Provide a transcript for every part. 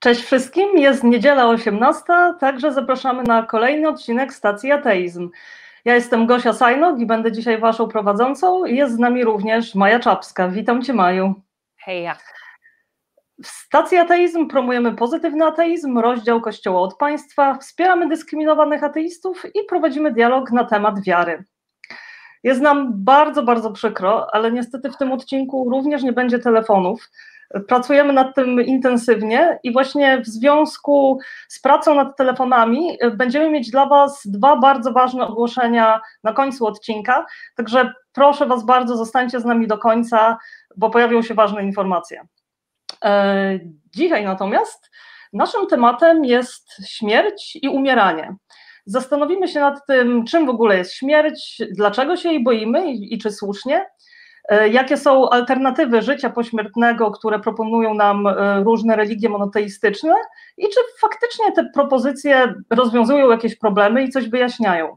Cześć wszystkim, jest niedziela 18, także zapraszamy na kolejny odcinek stacji Ateizm. Ja jestem Gosia Sajnok i będę dzisiaj waszą prowadzącą. Jest z nami również Maja Czapska. Witam cię Maju. Hej ja. W stacji Ateizm promujemy pozytywny ateizm, rozdział Kościoła od państwa, wspieramy dyskryminowanych ateistów i prowadzimy dialog na temat wiary. Jest nam bardzo, bardzo przykro, ale niestety w tym odcinku również nie będzie telefonów. Pracujemy nad tym intensywnie i właśnie w związku z pracą nad telefonami będziemy mieć dla Was dwa bardzo ważne ogłoszenia na końcu odcinka. Także proszę Was bardzo, zostańcie z nami do końca, bo pojawią się ważne informacje. E, dzisiaj natomiast naszym tematem jest śmierć i umieranie. Zastanowimy się nad tym, czym w ogóle jest śmierć, dlaczego się jej boimy i, i czy słusznie, jakie są alternatywy życia pośmiertnego, które proponują nam e, różne religie monoteistyczne i czy faktycznie te propozycje rozwiązują jakieś problemy i coś wyjaśniają.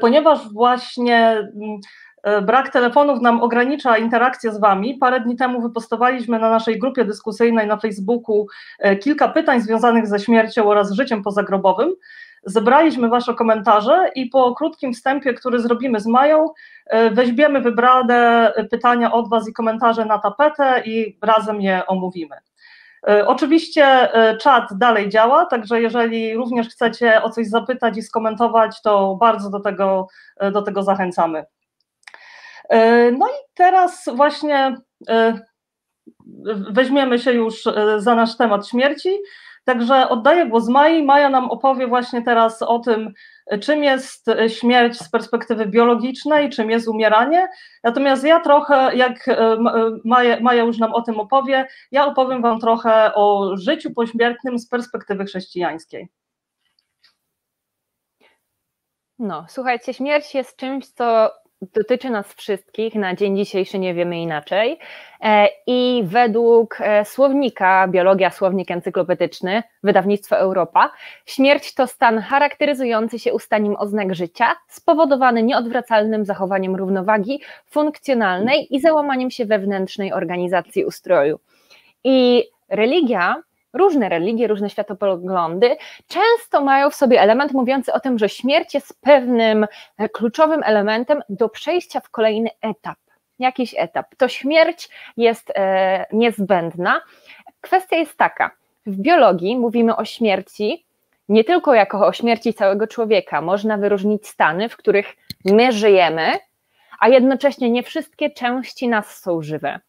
Ponieważ właśnie mm, E, brak telefonów nam ogranicza interakcję z Wami. Parę dni temu wypostowaliśmy na naszej grupie dyskusyjnej na Facebooku e, kilka pytań związanych ze śmiercią oraz życiem pozagrobowym. Zebraliśmy Wasze komentarze i po krótkim wstępie, który zrobimy z Mają, e, weźmiemy wybrane pytania od Was i komentarze na tapetę i razem je omówimy. Oczywiście czat dalej działa, także jeżeli również chcecie o coś zapytać i skomentować, to bardzo do tego, do tego zachęcamy. E, no i teraz właśnie e, weźmiemy się już e, za nasz temat śmierci. Także oddaję głos Mai. Maja nam opowie właśnie teraz o tym, czym jest śmierć z perspektywy biologicznej, czym jest umieranie. Natomiast ja trochę, jak Maja, Maja już nam o tym opowie, ja opowiem Wam trochę o życiu pośmiertnym z perspektywy chrześcijańskiej. No, słuchajcie, śmierć jest czymś, co dotyczy nas wszystkich, na dzień dzisiejszy nie wiemy inaczej. E, I według e, słownika, biologia, słownik encyklopedyczny, wydawnictwo Europa, śmierć to stan charakteryzujący się ustaniem oznak życia, spowodowany nieodwracalnym zachowaniem równowagi funkcjonalnej i załamaniem się wewnętrznej organizacji ustroju. I religia różne religie, różne światopoglądy często mają w sobie element mówiący o tym, że śmierć jest pewnym e, kluczowym elementem do przejścia w kolejny etap. Jakiś etap. To śmierć jest e, niezbędna. Kwestia jest taka: w biologii mówimy o śmierci nie tylko jako o śmierci całego człowieka. Można wyróżnić stany, w których my żyjemy, a jednocześnie nie wszystkie części nas są żywe.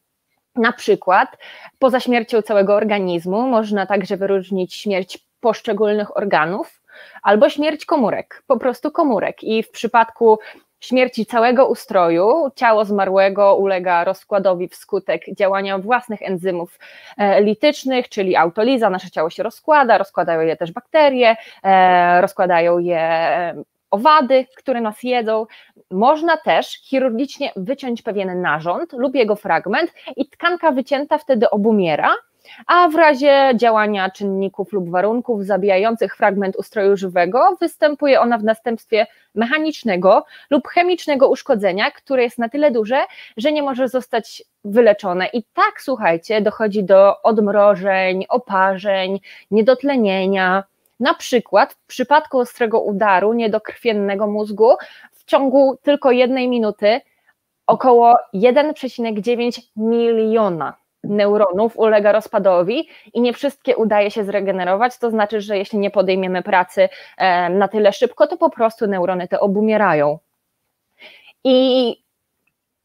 Na przykład poza śmiercią całego organizmu można także wyróżnić śmierć poszczególnych organów albo śmierć komórek, po prostu komórek. I w przypadku śmierci całego ustroju ciało zmarłego ulega rozkładowi wskutek działania własnych enzymów e, litycznych, czyli autoliza, nasze ciało się rozkłada, rozkładają je też bakterie, e, rozkładają je owady, które nas jedzą. Można też chirurgicznie wyciąć pewien narząd lub jego fragment i tkanka wycięta wtedy obumiera, a w razie działania czynników lub warunków zabijających fragment ustroju żywego występuje ona w następstwie mechanicznego lub chemicznego uszkodzenia, które jest na tyle duże, że nie może zostać wyleczone. I tak, słuchajcie, dochodzi do odmrożeń, oparzeń, niedotlenienia, na przykład w przypadku ostrego udaru niedokrwiennego mózgu w ciągu tylko jednej minuty około 1,9 miliona neuronów ulega rozpadowi i nie wszystkie udaje się zregenerować, to znaczy, że jeśli nie podejmiemy pracy na tyle szybko, to po prostu neurony te obumierają. I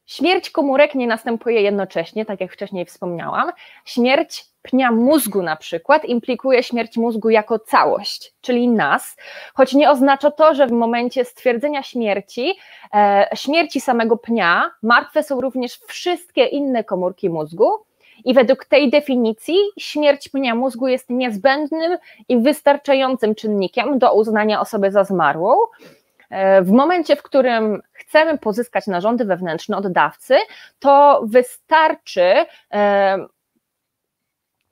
Śmierć komórek nie następuje jednocześnie, tak jak wcześniej wspomniałam. Śmierć pnia mózgu na przykład implikuje śmierć mózgu jako całość, czyli nas, choć nie oznacza to, że w momencie stwierdzenia śmierci, e, śmierci samego pnia, martwe są również wszystkie inne komórki mózgu. I według tej definicji śmierć pnia mózgu jest niezbędnym i wystarczającym czynnikiem do uznania osoby za zmarłą, E, w momencie, w którym chcemy pozyskać narządy wewnętrzne od dawcy, to wystarczy, e,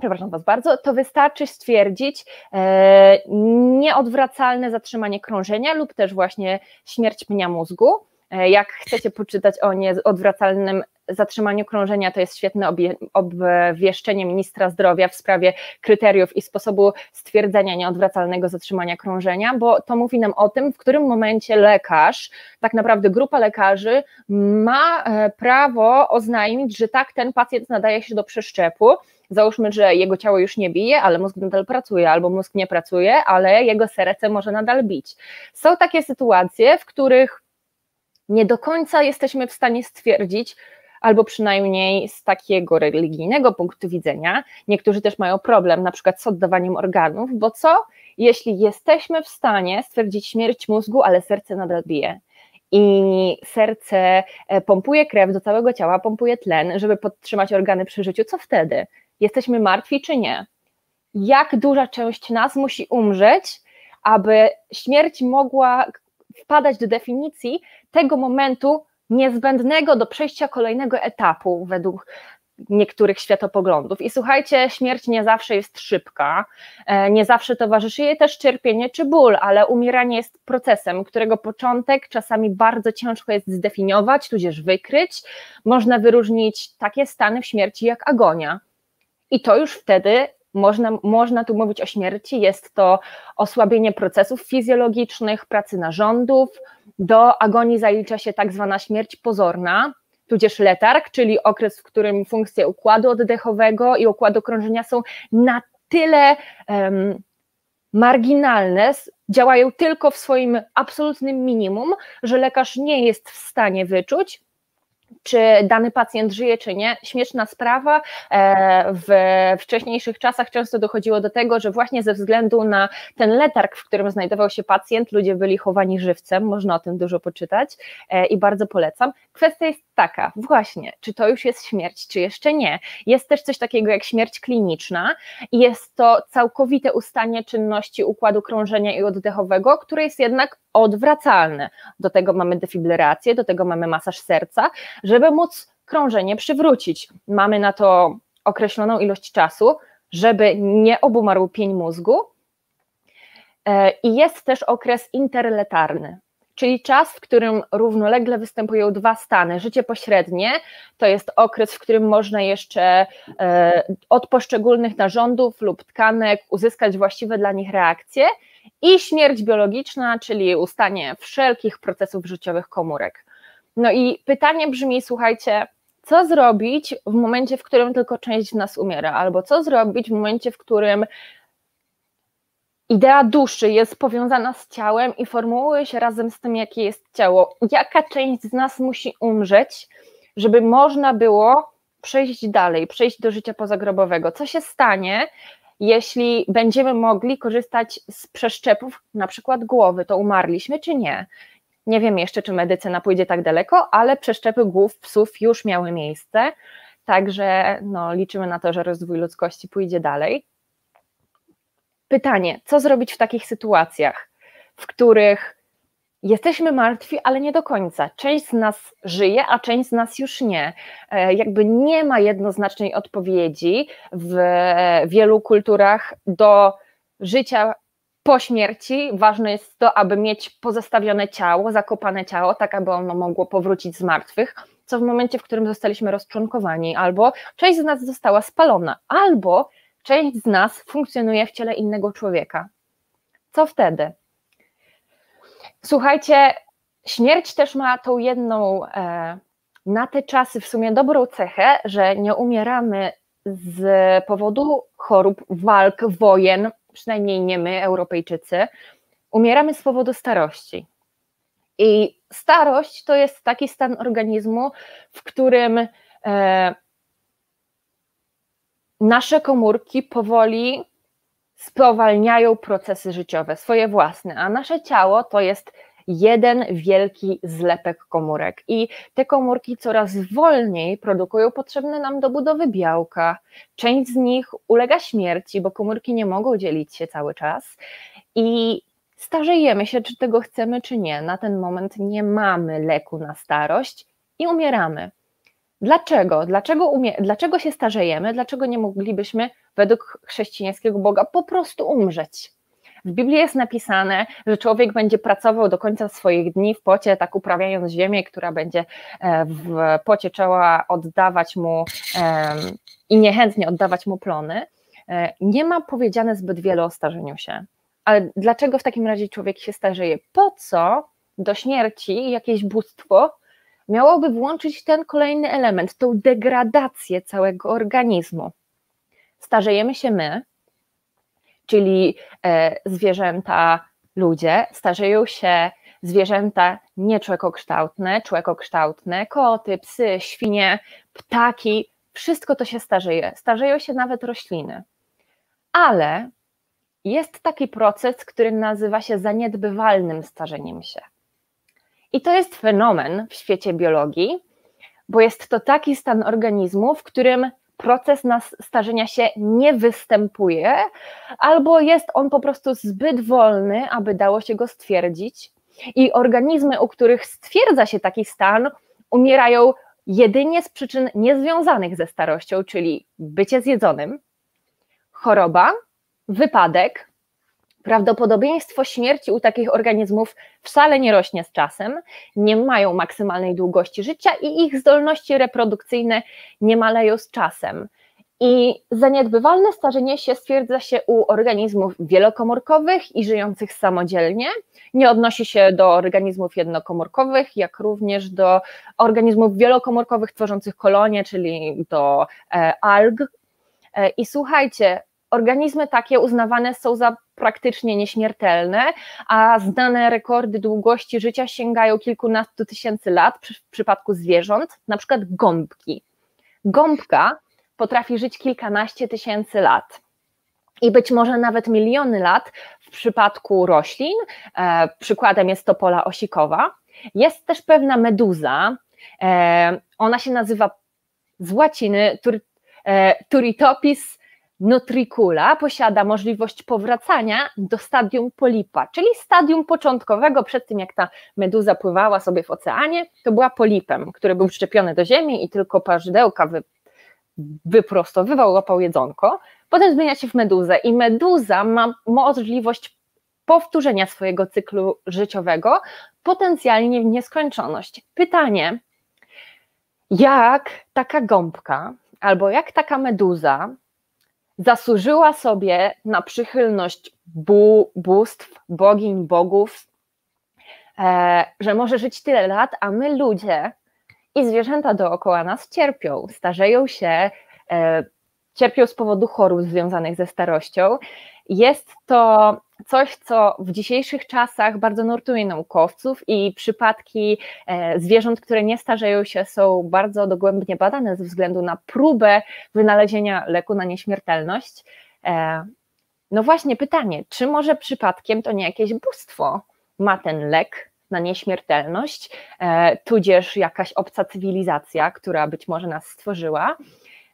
przepraszam Was bardzo, to wystarczy stwierdzić e, nieodwracalne zatrzymanie krążenia lub też właśnie śmierć pnia mózgu. Jak chcecie poczytać o nieodwracalnym zatrzymaniu krążenia to jest świetne obwieszczenie ministra zdrowia w sprawie kryteriów i sposobu stwierdzenia nieodwracalnego zatrzymania krążenia, bo to mówi nam o tym, w którym momencie lekarz, tak naprawdę grupa lekarzy ma e, prawo oznajmić, że tak, ten pacjent nadaje się do przeszczepu, załóżmy, że jego ciało już nie bije, ale mózg nadal pracuje, albo mózg nie pracuje, ale jego serce może nadal bić. Są takie sytuacje, w których nie do końca jesteśmy w stanie stwierdzić, albo przynajmniej z takiego religijnego punktu widzenia, niektórzy też mają problem na przykład z oddawaniem organów, bo co, jeśli jesteśmy w stanie stwierdzić śmierć mózgu, ale serce nadal bije? i serce e, pompuje krew do całego ciała, pompuje tlen, żeby podtrzymać organy przy życiu, co wtedy? Jesteśmy martwi czy nie? Jak duża część nas musi umrzeć, aby śmierć mogła wpadać do definicji tego momentu niezbędnego do przejścia kolejnego etapu według niektórych światopoglądów. I słuchajcie, śmierć nie zawsze jest szybka, e, nie zawsze towarzyszy jej też cierpienie czy ból, ale umieranie jest procesem, którego początek czasami bardzo ciężko jest zdefiniować, tudzież wykryć. Można wyróżnić takie stany w śmierci jak agonia. I to już wtedy można, można tu mówić o śmierci, jest to osłabienie procesów fizjologicznych, pracy narządów. Do agonii zalicza się tak zwana śmierć pozorna, tudzież letarg, czyli okres, w którym funkcje układu oddechowego i układu krążenia są na tyle um, marginalne, działają tylko w swoim absolutnym minimum, że lekarz nie jest w stanie wyczuć, czy dany pacjent żyje, czy nie. Śmieszna sprawa. E, w wcześniejszych czasach często dochodziło do tego, że właśnie ze względu na ten letarg, w którym znajdował się pacjent, ludzie byli chowani żywcem. Można o tym dużo poczytać e, i bardzo polecam. Kwestia jest taka, właśnie, czy to już jest śmierć, czy jeszcze nie. Jest też coś takiego jak śmierć kliniczna i jest to całkowite ustanie czynności układu krążenia i oddechowego, które jest jednak odwracalne. Do tego mamy defibrylację, do tego mamy masaż serca, żeby móc krążenie przywrócić. Mamy na to określoną ilość czasu, żeby nie obumarł pień mózgu. E, I jest też okres interletarny, czyli czas, w którym równolegle występują dwa stany. Życie pośrednie to jest okres, w którym można jeszcze e, od poszczególnych narządów lub tkanek uzyskać właściwe dla nich reakcje, i śmierć biologiczna, czyli ustanie wszelkich procesów życiowych komórek. No i pytanie brzmi, słuchajcie, co zrobić w momencie, w którym tylko część z nas umiera, albo co zrobić w momencie, w którym idea duszy jest powiązana z ciałem i formułuje się razem z tym, jakie jest ciało. Jaka część z nas musi umrzeć, żeby można było przejść dalej, przejść do życia pozagrobowego? Co się stanie, jeśli będziemy mogli korzystać z przeszczepów, na przykład głowy, to umarliśmy czy nie? Nie wiem jeszcze, czy medycyna pójdzie tak daleko, ale przeszczepy głów psów już miały miejsce, także no, liczymy na to, że rozwój ludzkości pójdzie dalej. Pytanie, co zrobić w takich sytuacjach, w których jesteśmy martwi, ale nie do końca. Część z nas żyje, a część z nas już nie. E, jakby nie ma jednoznacznej odpowiedzi w wielu kulturach do życia po śmierci. Ważne jest to, aby mieć pozostawione ciało, zakopane ciało, tak aby ono mogło powrócić z martwych. Co w momencie, w którym zostaliśmy rozczłonkowani, albo część z nas została spalona, albo część z nas funkcjonuje w ciele innego człowieka. Co wtedy? Słuchajcie, śmierć też ma tą jedną e, na te czasy w sumie dobrą cechę, że nie umieramy z powodu chorób, walk, wojen, przynajmniej nie my, Europejczycy, umieramy z powodu starości. I starość to jest taki stan organizmu, w którym e, nasze komórki powoli spowalniają procesy życiowe, swoje własne, a nasze ciało to jest jeden wielki zlepek komórek i te komórki coraz wolniej produkują potrzebne nam do budowy białka. Część z nich ulega śmierci, bo komórki nie mogą dzielić się cały czas i starzejemy się, czy tego chcemy, czy nie. Na ten moment nie mamy leku na starość i umieramy. Dlaczego? Dlaczego, umie, dlaczego się starzejemy? Dlaczego nie moglibyśmy według chrześcijańskiego Boga po prostu umrzeć? W Biblii jest napisane, że człowiek będzie pracował do końca swoich dni w pocie, tak uprawiając ziemię, która będzie e, w pocie czoła oddawać mu i niechętnie oddawać mu plony. E, nie ma powiedziane zbyt wiele o starzeniu się. Ale dlaczego w takim razie człowiek się starzeje? Po co do śmierci jakieś bóstwo miałoby włączyć ten kolejny element, tą degradację całego organizmu? Starzejemy się my, czyli e, zwierzęta, ludzie, starzeją się zwierzęta nieczłekokształtne, człekokształtne, koty, psy, świnie, ptaki, wszystko to się starzeje. Starzeją się nawet rośliny. Ale jest taki proces, który nazywa się zaniedbywalnym starzeniem się. I to jest fenomen w świecie biologii, bo jest to taki stan organizmu, w którym proces starzenia się nie występuje, albo jest on po prostu zbyt wolny, aby dało się go stwierdzić. I organizmy, u których stwierdza się taki stan, umierają jedynie z przyczyn niezwiązanych ze starością, czyli bycie zjedzonym, choroba, wypadek, prawdopodobieństwo śmierci u takich organizmów wcale nie rośnie z czasem, nie mają maksymalnej długości życia i ich zdolności reprodukcyjne nie maleją z czasem. I zaniedbywalne starzenie się stwierdza się u organizmów wielokomórkowych i żyjących samodzielnie. Nie odnosi się do organizmów jednokomórkowych, jak również do organizmów wielokomórkowych tworzących kolonie, czyli do e, alg. E, I słuchajcie, organizmy takie uznawane są za praktycznie nieśmiertelne, a znane rekordy długości życia sięgają kilkunastu tysięcy lat w przypadku zwierząt, na przykład gąbki. Gąbka potrafi żyć kilkanaście tysięcy lat. I być może nawet miliony lat w przypadku roślin. E, przykładem jest topola osikowa. Jest też pewna meduza. E, ona się nazywa z łaciny tur, e, Turritopis Nutricula posiada możliwość powracania do stadium polipa, czyli stadium początkowego przed tym, jak ta meduza pływała sobie w oceanie, to była polipem, który był szczepiony do ziemi i tylko parzydełka wy, wyprostowywał, łapał jedzonko. Potem zmienia się w meduzę i meduza ma możliwość powtórzenia swojego cyklu życiowego, potencjalnie w nieskończoność. Pytanie, jak taka gąbka albo jak taka meduza zasłużyła sobie na przychylność bóstw, bogiń, bogów, e, że może żyć tyle lat, a my ludzie i zwierzęta dookoła nas cierpią, starzeją się, e, cierpią z powodu chorób związanych ze starością. Jest to coś, co w dzisiejszych czasach bardzo nurtuje naukowców i przypadki e, zwierząt, które nie starzeją się, są bardzo dogłębnie badane ze względu na próbę wynalezienia leku na nieśmiertelność. E, no właśnie pytanie, czy może przypadkiem to nie jakieś bóstwo ma ten lek na nieśmiertelność, e, tudzież jakaś obca cywilizacja, która być może nas stworzyła,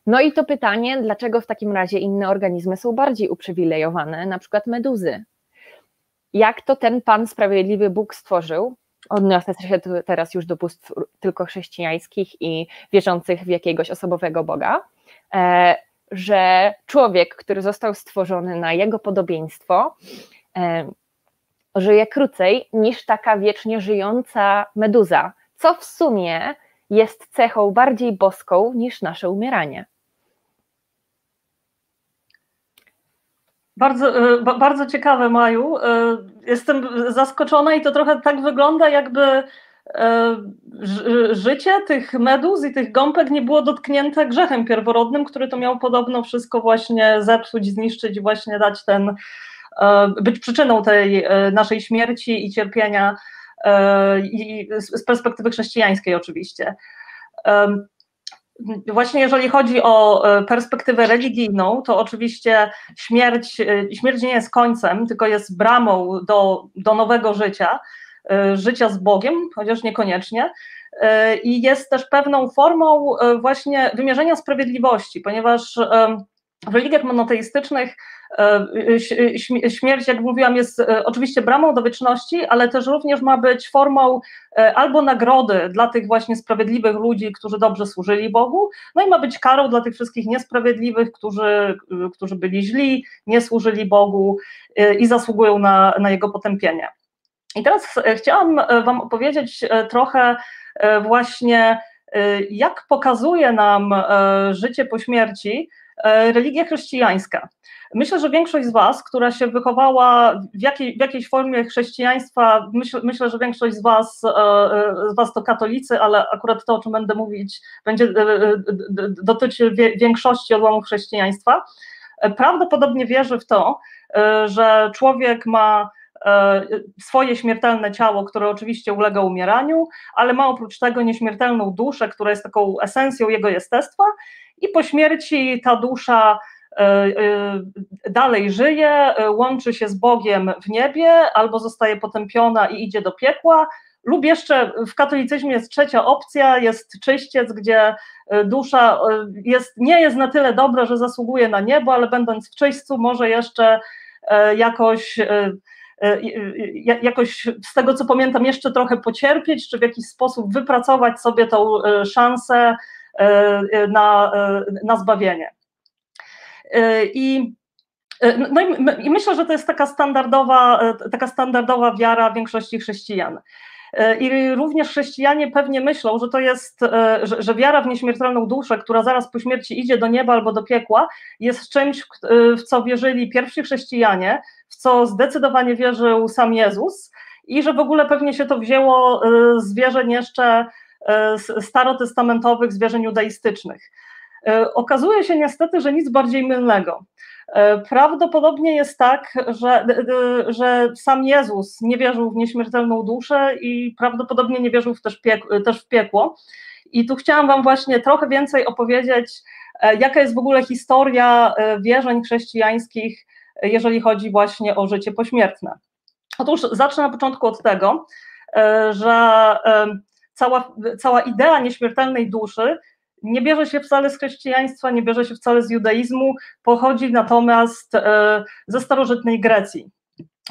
no i to pytanie, dlaczego w takim razie inne organizmy są bardziej uprzywilejowane, na przykład meduzy? Jak to ten Pan Sprawiedliwy Bóg stworzył? Odniosę się teraz już do bóstw tylko chrześcijańskich i wierzących w jakiegoś osobowego Boga, e, że człowiek, który został stworzony na jego podobieństwo, e, żyje krócej niż taka wiecznie żyjąca meduza, co w sumie jest cechą bardziej boską niż nasze umieranie. Bardzo, e, bardzo ciekawe, Maju. E, jestem zaskoczona i to trochę tak wygląda, jakby e, życie tych meduz i tych gąbek nie było dotknięte grzechem pierworodnym, który to miał podobno wszystko właśnie zepsuć, zniszczyć, właśnie dać ten, być przyczyną tej naszej śmierci i cierpienia i z perspektywy chrześcijańskiej oczywiście. Właśnie jeżeli chodzi o e, perspektywę religijną, to oczywiście śmierć, e, śmierć nie jest końcem, tylko jest bramą do, do nowego życia, e, życia z Bogiem, chociaż niekoniecznie. I jest też pewną formą właśnie wymierzenia sprawiedliwości, ponieważ w religiach monoteistycznych Śmierć, jak mówiłam, jest oczywiście bramą do wieczności, ale też również ma być formą albo nagrody dla tych właśnie sprawiedliwych ludzi, którzy dobrze służyli Bogu, no i ma być karą dla tych wszystkich niesprawiedliwych, którzy, którzy byli źli, nie służyli Bogu i zasługują na, na Jego potępienie. I teraz chciałam Wam opowiedzieć trochę właśnie, jak pokazuje nam życie po śmierci religia chrześcijańska. Myślę, że większość z Was, która się wychowała w, jakiej, w jakiejś formie chrześcijaństwa, myśl, myślę, że większość z was, z was to katolicy, ale akurat to, o czym będę mówić, będzie dotyczy większości odłamów chrześcijaństwa, prawdopodobnie wierzy w to, że człowiek ma swoje śmiertelne ciało, które oczywiście ulega umieraniu, ale ma oprócz tego nieśmiertelną duszę, która jest taką esencją jego jestestwa i po śmierci ta dusza e, e, dalej żyje, e, łączy się z Bogiem w niebie, albo zostaje potępiona i idzie do piekła, lub jeszcze w katolicyzmie jest trzecia opcja, jest czyściec, gdzie dusza jest, nie jest na tyle dobra, że zasługuje na niebo, ale będąc w czyśćcu może jeszcze jakoś jakoś z tego co pamiętam jeszcze trochę pocierpieć, czy w jakiś sposób wypracować sobie tą szansę E, na, e, na zbawienie. E, I no i, i, myślę, że to jest taka standardowa, taka standardowa wiara większości chrześcijan. I również chrześcijanie pewnie myślą, że to jest, że, że, wiara w nieśmiertelną duszę, która zaraz po śmierci idzie do nieba albo do piekła, jest czymś, w co wierzyli pierwsi chrześcijanie, w co zdecydowanie wierzył sam Jezus i że w ogóle pewnie się to wzięło z wierzeń jeszcze E, starotestamentowych zwierzeń judaistycznych. E, okazuje się niestety, że nic bardziej mylnego. E, prawdopodobnie jest tak, że, że sam Jezus nie wierzył w nieśmiertelną duszę i prawdopodobnie nie wierzył też, piek też w piekło. I tu chciałam Wam właśnie trochę więcej opowiedzieć, jaka jest w ogóle historia wierzeń chrześcijańskich, jeżeli chodzi właśnie o życie pośmiertne. Otóż zacznę na początku od tego, że cała, cała idea nieśmiertelnej duszy nie bierze się wcale z chrześcijaństwa, nie bierze się wcale z judaizmu, pochodzi natomiast e, ze starożytnej Grecji.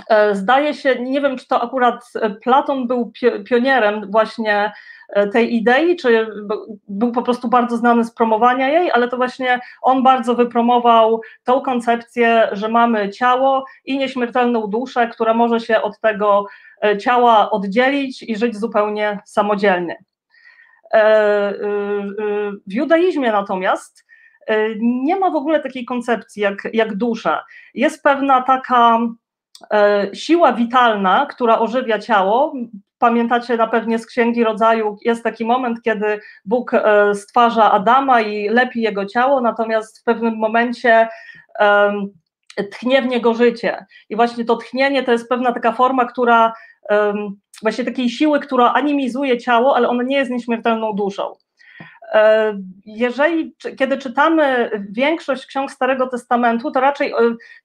E, zdaje się, nie wiem, czy to akurat Platon był pionierem właśnie e, tej idei, czy był po prostu bardzo znany z promowania jej, ale to właśnie on bardzo wypromował tą koncepcję, że mamy ciało i nieśmiertelną duszę, która może się od tego E, ciała oddzielić i żyć zupełnie samodzielnie. E, e, w judaizmie natomiast nie ma w ogóle takiej koncepcji jak, jak dusza. Jest pewna taka siła witalna, która ożywia ciało. Pamiętacie na pewnie z Księgi Rodzaju, jest taki moment, kiedy Bóg stwarza Adama i lepi jego ciało, natomiast w pewnym momencie tchnie w niego życie. I właśnie to tchnienie to jest pewna taka forma, która właśnie takiej siły, która animizuje ciało, ale ona nie jest nieśmiertelną duszą. E, jeżeli, kiedy czytamy większość ksiąg Starego Testamentu, to raczej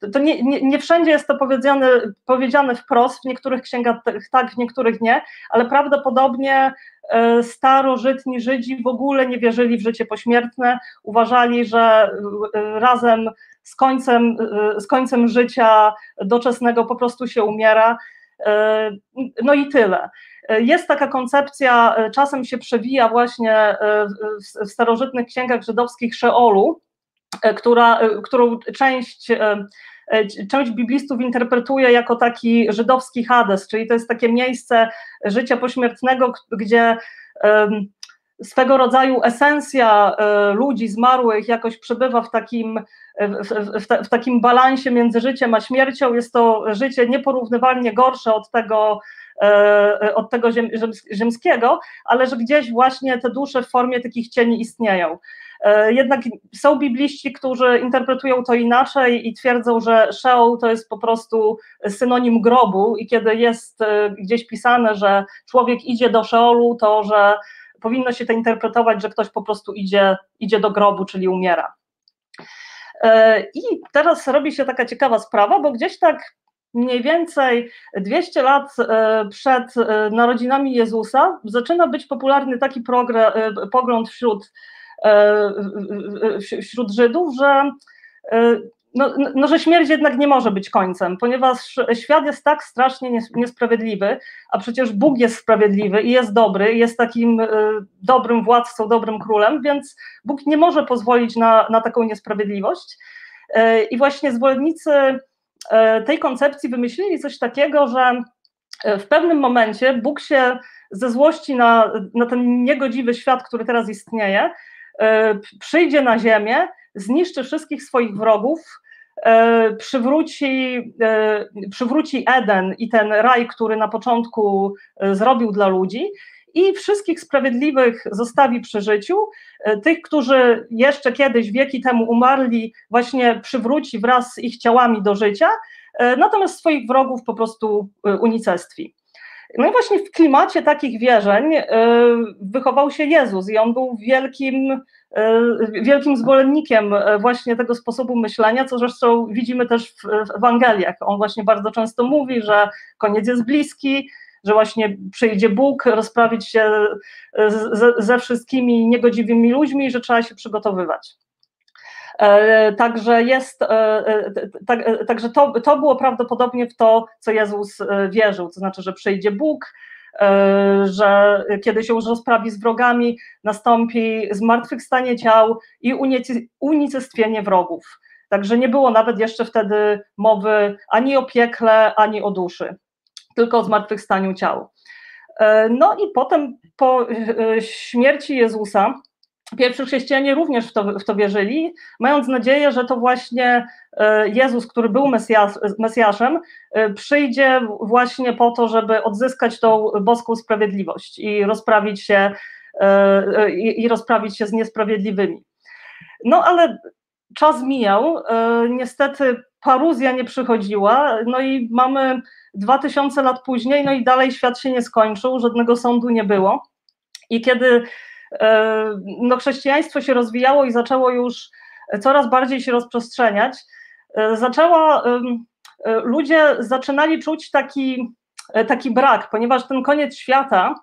e, to nie, nie, nie, wszędzie jest to powiedziane, powiedziane wprost, w niektórych księgach tak, w niektórych nie, ale prawdopodobnie e, starożytni Żydzi w ogóle nie wierzyli w życie pośmiertne, uważali, że razem z końcem, z końcem życia doczesnego po prostu się umiera no i tyle. E, jest taka koncepcja, e, czasem się przewija właśnie w starożytnych księgach żydowskich Szeolu, która, którą część, część biblistów interpretuje jako taki żydowski Hades, czyli to jest takie miejsce życia pośmiertnego, gdzie swego rodzaju esencja ludzi zmarłych jakoś przebywa w takim w, w, w, takim balansie między życiem a śmiercią. Jest to życie nieporównywalnie gorsze od tego, e, od tego ziem, ziemskiego, ale że gdzieś właśnie te dusze w formie takich cieni istnieją. E, jednak są bibliści, którzy interpretują to inaczej i twierdzą, że Sheol to jest po prostu synonim grobu i kiedy jest e, gdzieś pisane, że człowiek idzie do Sheolu, to że powinno się to interpretować, że ktoś po prostu idzie, idzie do grobu, czyli umiera. E, I teraz robi się taka ciekawa sprawa, bo gdzieś tak mniej więcej 200 lat e, przed e, narodzinami Jezusa zaczyna być popularny taki pogląd wśród, wśród Żydów, że no, no, że śmierć jednak nie może być końcem, ponieważ świat jest tak strasznie niesprawiedliwy, a przecież Bóg jest sprawiedliwy i jest dobry, jest takim y, dobrym władcą, dobrym królem, więc Bóg nie może pozwolić na, na taką niesprawiedliwość. Y, I właśnie zwolennicy y, tej koncepcji wymyślili coś takiego, że w pewnym momencie Bóg się ze złości na, na ten niegodziwy świat, który teraz istnieje, przyjdzie na ziemię, zniszczy wszystkich swoich wrogów, E, przywróci, e, przywróci Eden i ten raj, który na początku e, zrobił dla ludzi, i wszystkich sprawiedliwych zostawi przy życiu. Tych, którzy jeszcze kiedyś, wieki temu umarli, właśnie przywróci wraz z ich ciałami do życia, natomiast swoich wrogów po prostu unicestwi. No i właśnie w klimacie takich wierzeń wychował się Jezus i on był wielkim E, wielkim zwolennikiem e, właśnie tego sposobu myślenia, co zresztą widzimy też w, w Ewangeliach. On właśnie bardzo często mówi, że koniec jest bliski, że właśnie przyjdzie Bóg rozprawić się ze, ze wszystkimi niegodziwymi ludźmi i że trzeba się przygotowywać. E, także jest, tak, także to, to było prawdopodobnie w to, co Jezus wierzył, to znaczy, że przyjdzie Bóg, E, że kiedy się już rozprawi z wrogami, nastąpi zmartwychwstanie ciał i unicestwienie wrogów. Także nie było nawet jeszcze wtedy mowy ani o piekle, ani o duszy, tylko o zmartwychwstaniu ciał. E, no i potem po e, śmierci Jezusa, Pierwsi chrześcijanie również w to, w to wierzyli, mając nadzieję, że to właśnie e, Jezus, który był Mesjasz, Mesjaszem, e, przyjdzie właśnie po to, żeby odzyskać tą boską sprawiedliwość i rozprawić się, e, i rozprawić się z niesprawiedliwymi. No ale czas mijał, niestety paruzja nie przychodziła, no i mamy dwa tysiące lat później, no i dalej świat się nie skończył, żadnego sądu nie było. I kiedy no, chrześcijaństwo się rozwijało i zaczęło już coraz bardziej się rozprzestrzeniać, e, zaczęła, e, ludzie zaczynali czuć taki, taki brak, ponieważ ten koniec świata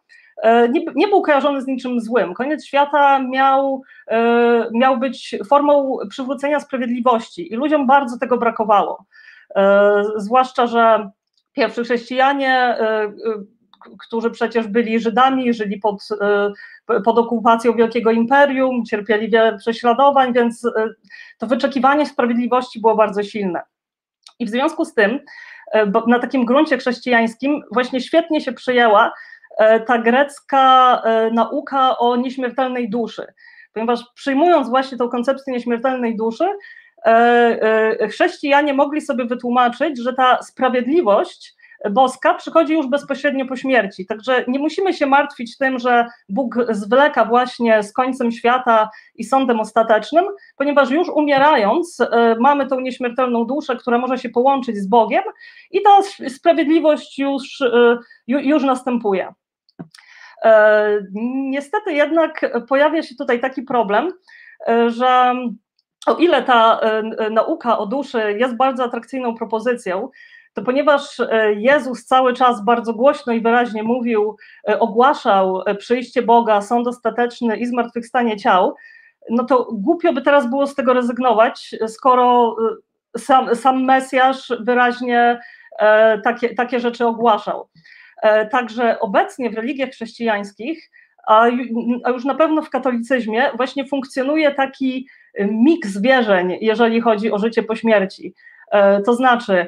nie, nie, był kojarzony z niczym złym. Koniec świata miał, miał być formą przywrócenia sprawiedliwości i ludziom bardzo tego brakowało. Zwłaszcza, że pierwsi chrześcijanie którzy przecież byli Żydami, żyli pod, e, pod okupacją Wielkiego Imperium, cierpieli wiele prześladowań, więc e, to wyczekiwanie sprawiedliwości było bardzo silne. I w związku z tym, e, na takim gruncie chrześcijańskim, właśnie świetnie się przyjęła ta grecka nauka o nieśmiertelnej duszy, ponieważ przyjmując właśnie tą koncepcję nieśmiertelnej duszy, chrześcijanie mogli sobie wytłumaczyć, że ta sprawiedliwość boska przychodzi już bezpośrednio po śmierci. Także nie musimy się martwić tym, że Bóg zwleka właśnie z końcem świata i sądem ostatecznym, ponieważ już umierając e, mamy tą nieśmiertelną duszę, która może się połączyć z Bogiem i ta sprawiedliwość już, e, już następuje. E, niestety jednak pojawia się tutaj taki problem, że o ile ta nauka o duszy jest bardzo atrakcyjną propozycją, to ponieważ e, Jezus cały czas bardzo głośno i wyraźnie mówił, e, ogłaszał e, przyjście Boga, sąd ostateczny i zmartwychwstanie ciał, no to głupio by teraz było z tego rezygnować, skoro sam, sam Mesjasz wyraźnie takie, takie rzeczy ogłaszał. Także obecnie w religiach chrześcijańskich, a już na pewno w katolicyzmie, właśnie funkcjonuje taki miks wierzeń, jeżeli chodzi o życie po śmierci. To znaczy,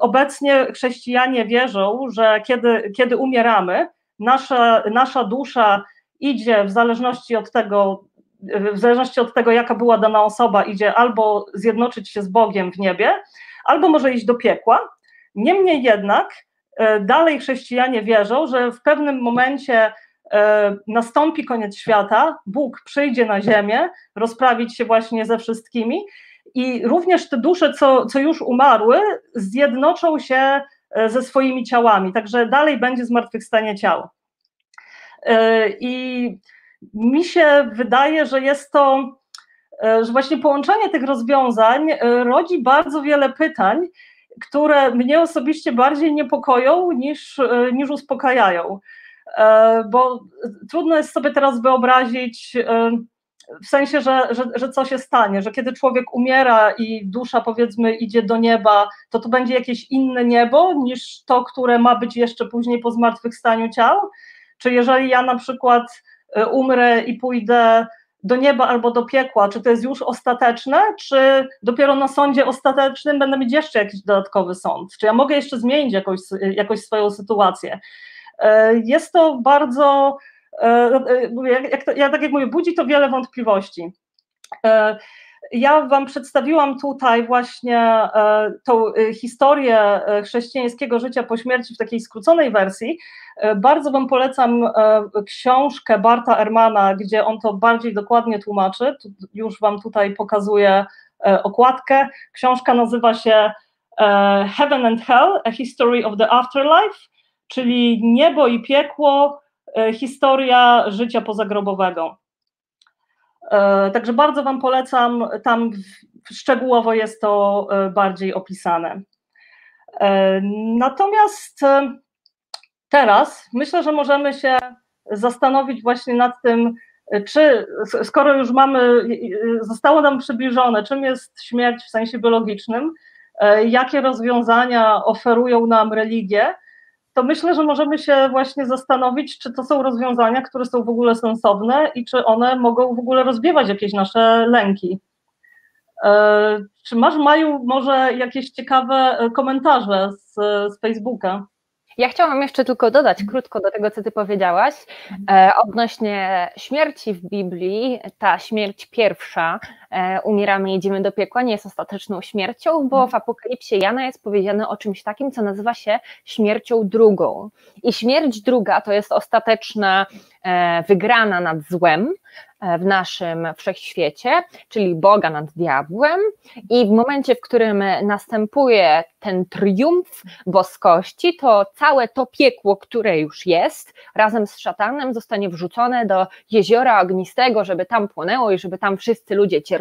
obecnie chrześcijanie wierzą, że kiedy, kiedy umieramy, nasza, nasza dusza idzie w zależności od tego, w zależności od tego, jaka była dana osoba, idzie albo zjednoczyć się z Bogiem w niebie, albo może iść do piekła. Niemniej jednak e, dalej chrześcijanie wierzą, że w pewnym momencie e, nastąpi koniec świata, Bóg przyjdzie na ziemię, rozprawić się właśnie ze wszystkimi i również te dusze, co, co już umarły, zjednoczą się e, ze swoimi ciałami, także dalej będzie zmartwychwstanie ciał. E, I mi się wydaje, że jest to, e, że właśnie połączenie tych rozwiązań rodzi bardzo wiele pytań, które mnie osobiście bardziej niepokoją niż, niż uspokajają. Bo trudno jest sobie teraz wyobrazić, w sensie, że, że, że co się stanie, że kiedy człowiek umiera i dusza powiedzmy idzie do nieba, to to będzie jakieś inne niebo niż to, które ma być jeszcze później po zmartwychwstaniu ciał? Czy jeżeli ja na przykład y, umrę i pójdę do nieba albo do piekła, czy to jest już ostateczne, czy dopiero na sądzie ostatecznym będę mieć jeszcze jakiś dodatkowy sąd? Czy ja mogę jeszcze zmienić jakoś, jakoś swoją sytuację? E, jest to bardzo, jak, to, ja tak jak mówię, budzi to wiele wątpliwości. Ja Wam przedstawiłam tutaj właśnie tą historię chrześcijańskiego życia po śmierci w takiej skróconej wersji. Bardzo Wam polecam książkę Barta Ermana, gdzie on to bardziej dokładnie tłumaczy. Już Wam tutaj pokazuję okładkę. Książka nazywa się Heaven and Hell: A History of the Afterlife czyli niebo i piekło, e, historia życia pozagrobowego. E, także bardzo Wam polecam, tam szczegółowo jest to e, bardziej opisane. Natomiast teraz myślę, że możemy się zastanowić właśnie nad tym, czy skoro już mamy, zostało nam przybliżone, czym jest śmierć w sensie biologicznym, jakie rozwiązania oferują nam religie, to myślę, że możemy się właśnie zastanowić, czy to są rozwiązania, które są w ogóle sensowne i czy one mogą w ogóle rozwiewać jakieś nasze lęki. E, czy masz, Maju, może jakieś ciekawe komentarze z, z Facebooka? Ja chciałam jeszcze tylko dodać krótko do tego, co ty powiedziałaś, e, odnośnie śmierci w Biblii. Ta śmierć pierwsza, e, umieramy, idziemy do piekła, nie jest ostateczną śmiercią, bo w Apokalipsie Jana jest powiedziane o czymś takim, co nazywa się śmiercią drugą. I śmierć druga to jest ostateczna e, wygrana nad złem, E, w naszym wszechświecie, czyli Boga nad diabłem, i w momencie, w którym następuje ten triumf boskości, to całe to piekło, które już jest, razem z szatanem zostanie wrzucone do jeziora ognistego, żeby tam płonęło i żeby tam wszyscy ludzie cierpieli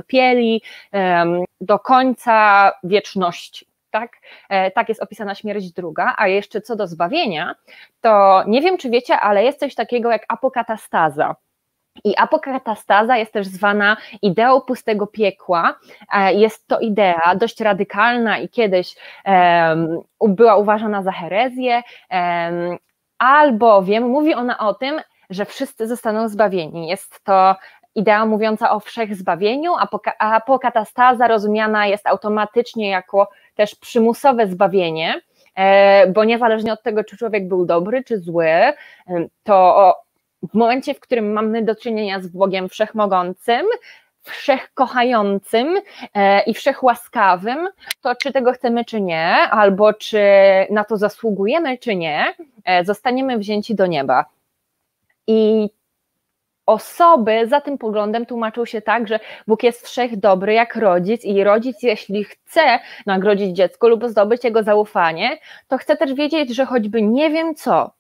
do końca wieczności. Tak? E, tak jest opisana śmierć druga, a jeszcze co do zbawienia, to nie wiem, czy wiecie, ale jest coś takiego jak apokatastaza. I apokatastaza jest też zwana ideą pustego piekła. E, jest to idea dość radykalna i kiedyś um, była uważana za herezję, um, albowiem mówi ona o tym, że wszyscy zostaną zbawieni. Jest to idea mówiąca o wszechzbawieniu, a apokatastaza rozumiana jest automatycznie jako też przymusowe zbawienie, e, bo niezależnie od tego, czy człowiek był dobry czy zły, to w momencie, w którym mamy do czynienia z Bogiem wszechmogącym, wszechkochającym e, i wszechłaskawym, to czy tego chcemy, czy nie, albo czy na to zasługujemy, czy nie, e, zostaniemy wzięci do nieba. I osoby za tym poglądem tłumaczą się tak, że Bóg jest wszech dobry jak rodzic i rodzic, jeśli chce nagrodzić dziecko lub zdobyć jego zaufanie, to chce też wiedzieć, że choćby nie wiem co,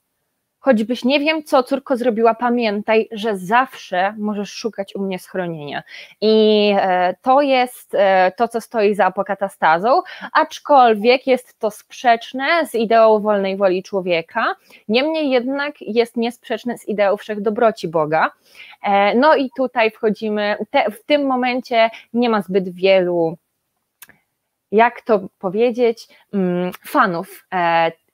choćbyś nie wiem, co córko zrobiła, pamiętaj, że zawsze możesz szukać u mnie schronienia. I e, to jest e, to, co stoi za apokatastazą, aczkolwiek jest to sprzeczne z ideą wolnej woli człowieka, niemniej jednak jest niesprzeczne z ideą wszechdobroci Boga. E, no i tutaj wchodzimy, te, w tym momencie nie ma zbyt wielu jak to powiedzieć, mm, fanów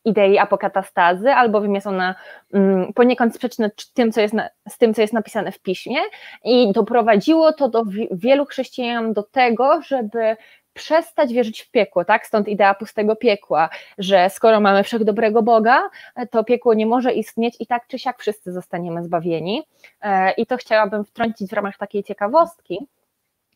idei apokatastazy, albowiem jest ona mm, poniekąd sprzeczna tym, co jest z tym, co jest napisane w piśmie i doprowadziło to do wielu chrześcijan do tego, żeby przestać wierzyć w piekło, tak? Stąd idea pustego piekła, że skoro mamy wszechdobrego Boga, to piekło nie może istnieć i tak czy siak wszyscy zostaniemy zbawieni. E, I to chciałabym wtrącić w ramach takiej ciekawostki,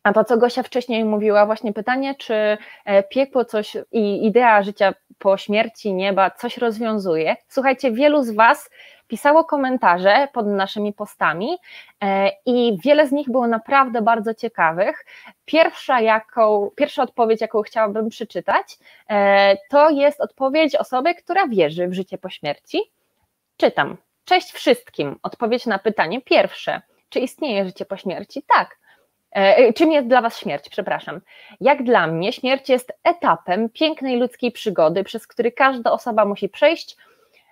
a to, co Gosia wcześniej mówiła, właśnie pytanie, czy e, piekło coś i idea życia po śmierci nieba coś rozwiązuje. Słuchajcie, wielu z Was pisało komentarze pod naszymi postami e, i wiele z nich było naprawdę bardzo ciekawych. Pierwsza, jaką, pierwsza odpowiedź, jaką chciałabym przeczytać, e, to jest odpowiedź osoby, która wierzy w życie po śmierci. Czytam. Cześć wszystkim. Odpowiedź na pytanie pierwsze. Czy istnieje życie po śmierci? Tak. E, e, czym jest dla Was śmierć? Przepraszam. Jak dla mnie, śmierć jest etapem pięknej ludzkiej przygody, przez który każda osoba musi przejść,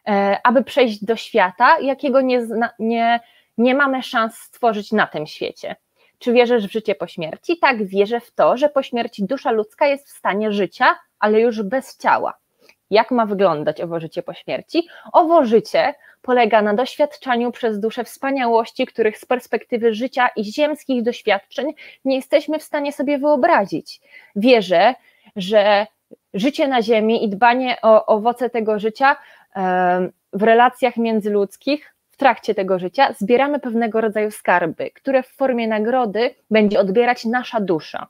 e, aby przejść do świata, jakiego nie, nie, nie mamy szans stworzyć na tym świecie. Czy wierzysz w życie po śmierci? Tak, wierzę w to, że po śmierci dusza ludzka jest w stanie życia, ale już bez ciała. Jak ma wyglądać owo życie po śmierci? Owo życie polega na doświadczaniu przez duszę wspaniałości, których z perspektywy życia i ziemskich doświadczeń nie jesteśmy w stanie sobie wyobrazić. Wierzę, że życie na Ziemi i dbanie o owoce tego życia w relacjach międzyludzkich w trakcie tego życia zbieramy pewnego rodzaju skarby, które w formie nagrody będzie odbierać nasza dusza.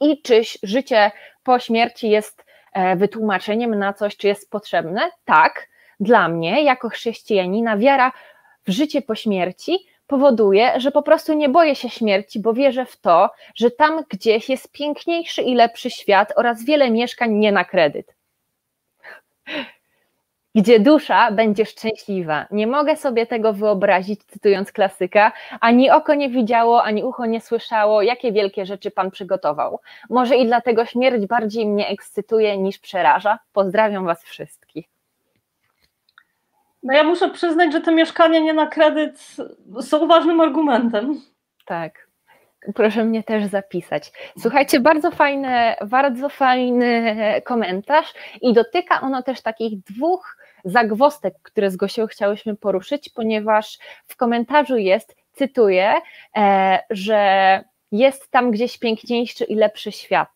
I czyś życie po śmierci jest wytłumaczeniem na coś, czy jest potrzebne? Tak, dla mnie, jako chrześcijanina, wiara w życie po śmierci powoduje, że po prostu nie boję się śmierci, bo wierzę w to, że tam gdzieś jest piękniejszy i lepszy świat oraz wiele mieszkań nie na kredyt gdzie dusza będzie szczęśliwa. Nie mogę sobie tego wyobrazić, cytując klasyka, ani oko nie widziało, ani ucho nie słyszało, jakie wielkie rzeczy Pan przygotował. Może i dlatego śmierć bardziej mnie ekscytuje niż przeraża. Pozdrawiam Was wszystkich. No ja muszę przyznać, że te mieszkania nie na kredyt są ważnym argumentem. Tak. Proszę mnie też zapisać. Słuchajcie, bardzo fajny, bardzo fajny komentarz i dotyka ono też takich dwóch zagwostek, które z Gosią chciałyśmy poruszyć, ponieważ w komentarzu jest, cytuję, e, że jest tam gdzieś piękniejszy i lepszy świat.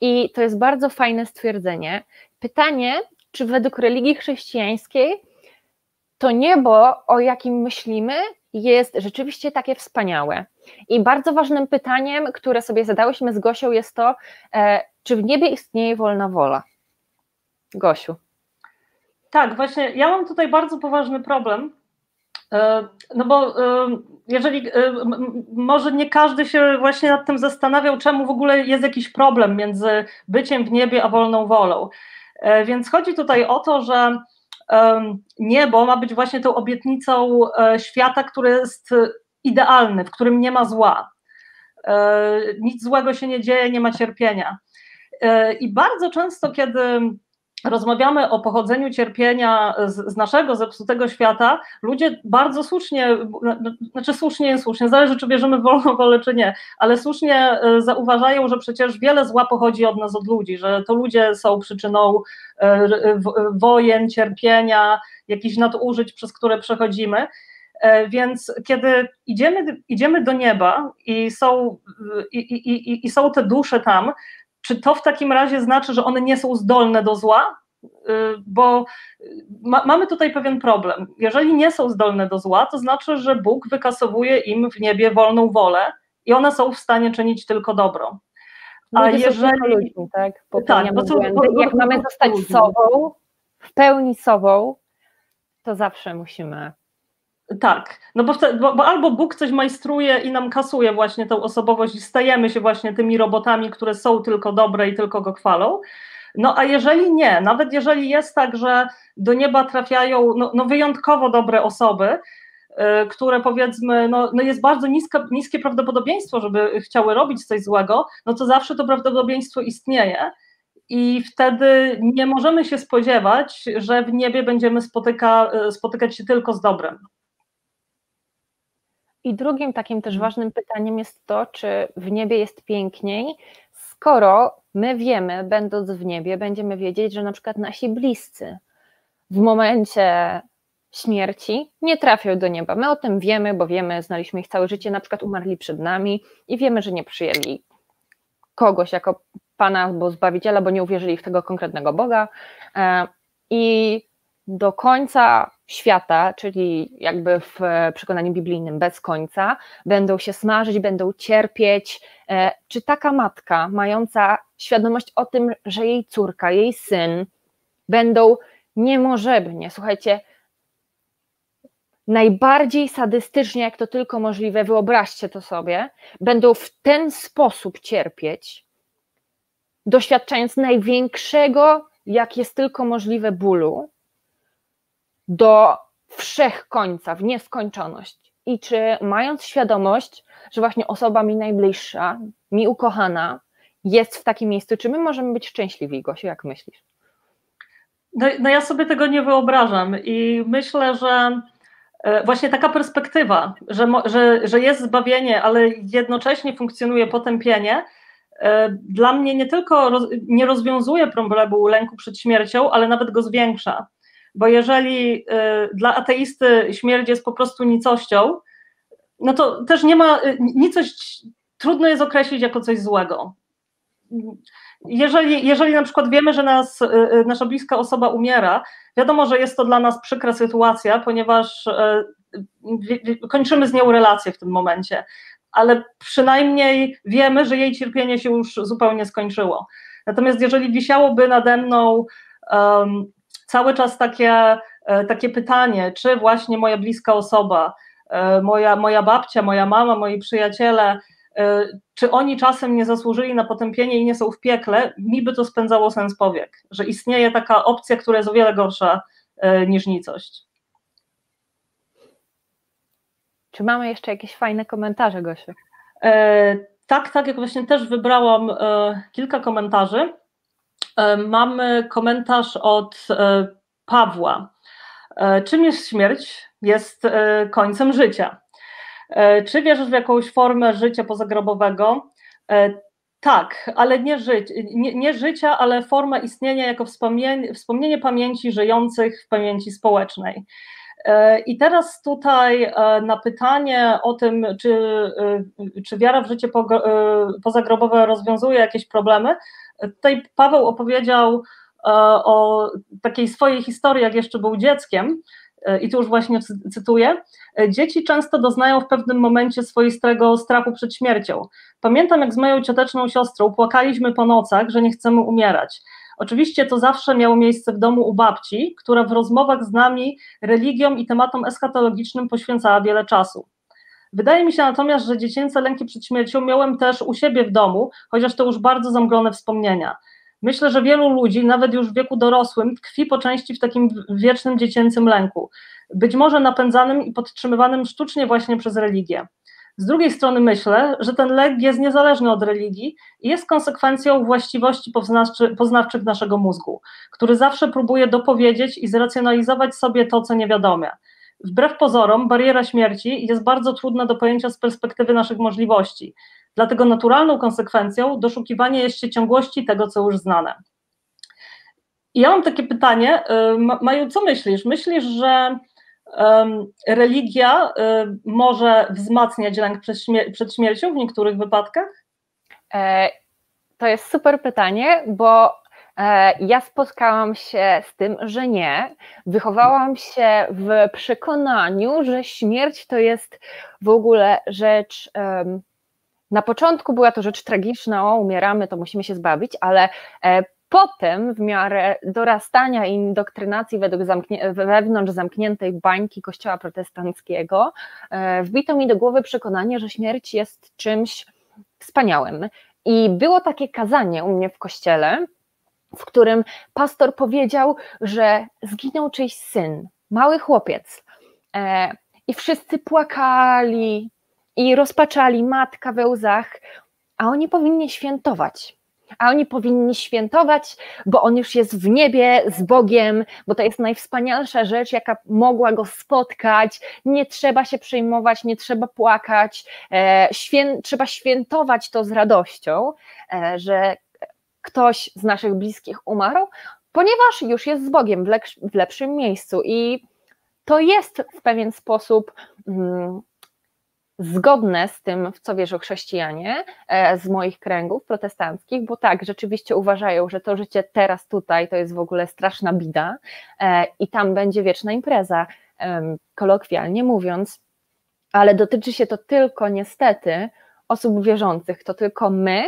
I to jest bardzo fajne stwierdzenie. Pytanie, czy według religii chrześcijańskiej to niebo, o jakim myślimy, jest rzeczywiście takie wspaniałe. I bardzo ważnym pytaniem, które sobie zadałyśmy z Gosią, jest to, e, czy w niebie istnieje wolna wola? Gosiu. Tak, właśnie ja mam tutaj bardzo poważny problem. E, no bo e, jeżeli może nie każdy się właśnie nad tym zastanawiał, czemu w ogóle jest jakiś problem między byciem w niebie a wolną wolą. E, więc chodzi tutaj o to, że niebo ma być właśnie tą obietnicą świata, który jest idealny, w którym nie ma zła. Nic złego się nie dzieje, nie ma cierpienia. I bardzo często, kiedy rozmawiamy o pochodzeniu cierpienia z, z, naszego zepsutego świata, ludzie bardzo słusznie, znaczy słusznie, nie słusznie, zależy czy bierzemy wolną wolę czy nie, ale słusznie e, zauważają, że przecież wiele zła pochodzi od nas, od ludzi, że to ludzie są przyczyną e, wojen, cierpienia, jakichś nadużyć, przez które przechodzimy. E, więc kiedy idziemy, idziemy do nieba i są, i, i, i są te dusze tam, czy to w takim razie znaczy, że one nie są zdolne do zła? Y, bo ma, mamy tutaj pewien problem. Jeżeli nie są zdolne do zła, to znaczy, że Bóg wykasowuje im w niebie wolną wolę i one są w stanie czynić tylko dobro. A jeżeli. Ludźmi, tak, tak bo są, bo, Jak mamy zostać sobą, w pełni sobą, to zawsze musimy tak, no bo, bo, bo, albo Bóg coś majstruje i nam kasuje właśnie tą osobowość i stajemy się właśnie tymi robotami, które są tylko dobre i tylko go chwalą. No a jeżeli nie, nawet jeżeli jest tak, że do nieba trafiają no, no wyjątkowo dobre osoby, yy, które powiedzmy, no, no jest bardzo niska, niskie prawdopodobieństwo, żeby chciały robić coś złego, no to zawsze to prawdopodobieństwo istnieje. I wtedy nie możemy się spodziewać, że w niebie będziemy spotyka, y, spotykać się tylko z dobrem. I drugim takim też mhm. ważnym pytaniem jest to, czy w niebie jest piękniej, skoro my wiemy, będąc w niebie, będziemy wiedzieć, że na przykład nasi bliscy w momencie śmierci nie trafią do nieba. My o tym wiemy, bo wiemy, znaliśmy ich całe życie, na przykład umarli przed nami i wiemy, że nie przyjęli kogoś jako Pana albo Zbawiciela, bo nie uwierzyli w tego konkretnego Boga. E, I do końca świata, czyli jakby w przekonaniu biblijnym bez końca, będą się smażyć, będą cierpieć. E, czy taka matka, mająca świadomość o tym, że jej córka, jej syn będą niemożebnie, słuchajcie, najbardziej sadystycznie, jak to tylko możliwe, wyobraźcie to sobie, będą w ten sposób cierpieć, doświadczając największego, jak jest tylko możliwe, bólu, do wszechkońca, w nieskończoność. I czy mając świadomość, że właśnie osoba mi najbliższa, mi ukochana, jest w takim miejscu, czy my możemy być szczęśliwi, Gosiu, jak myślisz? No, no ja sobie tego nie wyobrażam i myślę, że właśnie taka perspektywa, że, że, że jest zbawienie, ale jednocześnie funkcjonuje potępienie, dla mnie nie tylko roz, nie rozwiązuje problemu lęku przed śmiercią, ale nawet go zwiększa. Bo jeżeli dla ateisty śmierć jest po prostu nicością, no to też nie ma, nicość trudno jest określić jako coś złego. Jeżeli, jeżeli na przykład wiemy, że nas, y, y, nasza bliska osoba umiera, wiadomo, że jest to dla nas przykra sytuacja, ponieważ y, kończymy z nią relację w tym momencie, ale przynajmniej wiemy, że jej cierpienie się już zupełnie skończyło. Natomiast jeżeli wisiałoby nade mną um, cały czas takie, e, takie pytanie, czy właśnie moja bliska osoba, e, moja, moja babcia, moja mama, moi przyjaciele, E, czy oni czasem nie zasłużyli na potępienie i nie są w piekle, mi by to spędzało sens powiek, że istnieje taka opcja, która jest o wiele gorsza niż nicość. Czy mamy jeszcze jakieś fajne komentarze, Gosiu? E, tak, tak, jak właśnie też wybrałam e, kilka komentarzy. E, mamy komentarz od e, Pawła. czym jest śmierć? Jest końcem życia. E, czy wierzysz w jakąś formę życia pozagrobowego? E, tak, ale nie, ży nie, nie życia, ale forma istnienia jako wspomnienie, wspomnienie pamięci żyjących w pamięci społecznej. E, I teraz tutaj na pytanie o tym, czy, czy wiara w życie pozagrobowe rozwiązuje jakieś problemy, tutaj Paweł opowiedział o takiej swojej historii, jak jeszcze był dzieckiem, i tu już właśnie cytuję, dzieci często doznają w pewnym momencie swoistego strachu przed śmiercią. Pamiętam, jak z moją cioteczną siostrą płakaliśmy po nocach, że nie chcemy umierać. Oczywiście to zawsze miało miejsce w domu u babci, która w rozmowach z nami religią i tematom eschatologicznym poświęcała wiele czasu. Wydaje mi się natomiast, że dziecięce lęki przed śmiercią miałem też u siebie w domu, chociaż to już bardzo zamglone wspomnienia. Myślę, że wielu ludzi, nawet już w wieku dorosłym, tkwi po części w takim wiecznym dziecięcym lęku, być może napędzanym i podtrzymywanym sztucznie właśnie przez religię. Z drugiej strony myślę, że ten lęk jest niezależny od religii i jest konsekwencją właściwości poznawczy, poznawczych naszego mózgu, który zawsze próbuje dopowiedzieć i zracjonalizować sobie to, co niewiadome. Wbrew pozorom, bariera śmierci jest bardzo trudna do pojęcia z perspektywy naszych możliwości. Dlatego naturalną konsekwencją doszukiwanie jest się ciągłości tego, co już znane. I ja mam takie pytanie, y, Maju, co myślisz? Myślisz, że religia um, może wzmacniać lęk przed, śmier przed śmiercią w niektórych wypadkach? E, to jest super pytanie, bo ja spotkałam się z tym, że nie. Wychowałam się w przekonaniu, że śmierć to jest w ogóle rzecz. Na początku była to rzecz tragiczna, o, umieramy, to musimy się zbawić, ale e, potem w miarę dorastania i indoktrynacji według zamknie, wewnątrz zamkniętej bańki kościoła protestanckiego e, wbito mi do głowy przekonanie, że śmierć jest czymś wspaniałym. I było takie kazanie u mnie w kościele, w którym pastor powiedział, że zginął czyjś syn, mały chłopiec. E, I wszyscy płakali, i rozpaczali matka we łzach, a oni powinni świętować. A oni powinni świętować, bo on już jest w niebie z Bogiem, bo to jest najwspanialsza rzecz, jaka mogła go spotkać. Nie trzeba się przejmować, nie trzeba płakać. E, świę, trzeba świętować to z radością, e, że ktoś z naszych bliskich umarł, ponieważ już jest z Bogiem w, lepszym miejscu. I to jest w pewien sposób. Mm, zgodne z tym, w co wierzą chrześcijanie e, z moich kręgów protestanckich, bo tak, rzeczywiście uważają, że to życie teraz tutaj to jest w ogóle straszna bida e, i tam będzie wieczna impreza, kolokwialnie mówiąc, ale dotyczy się to tylko niestety osób wierzących, to tylko my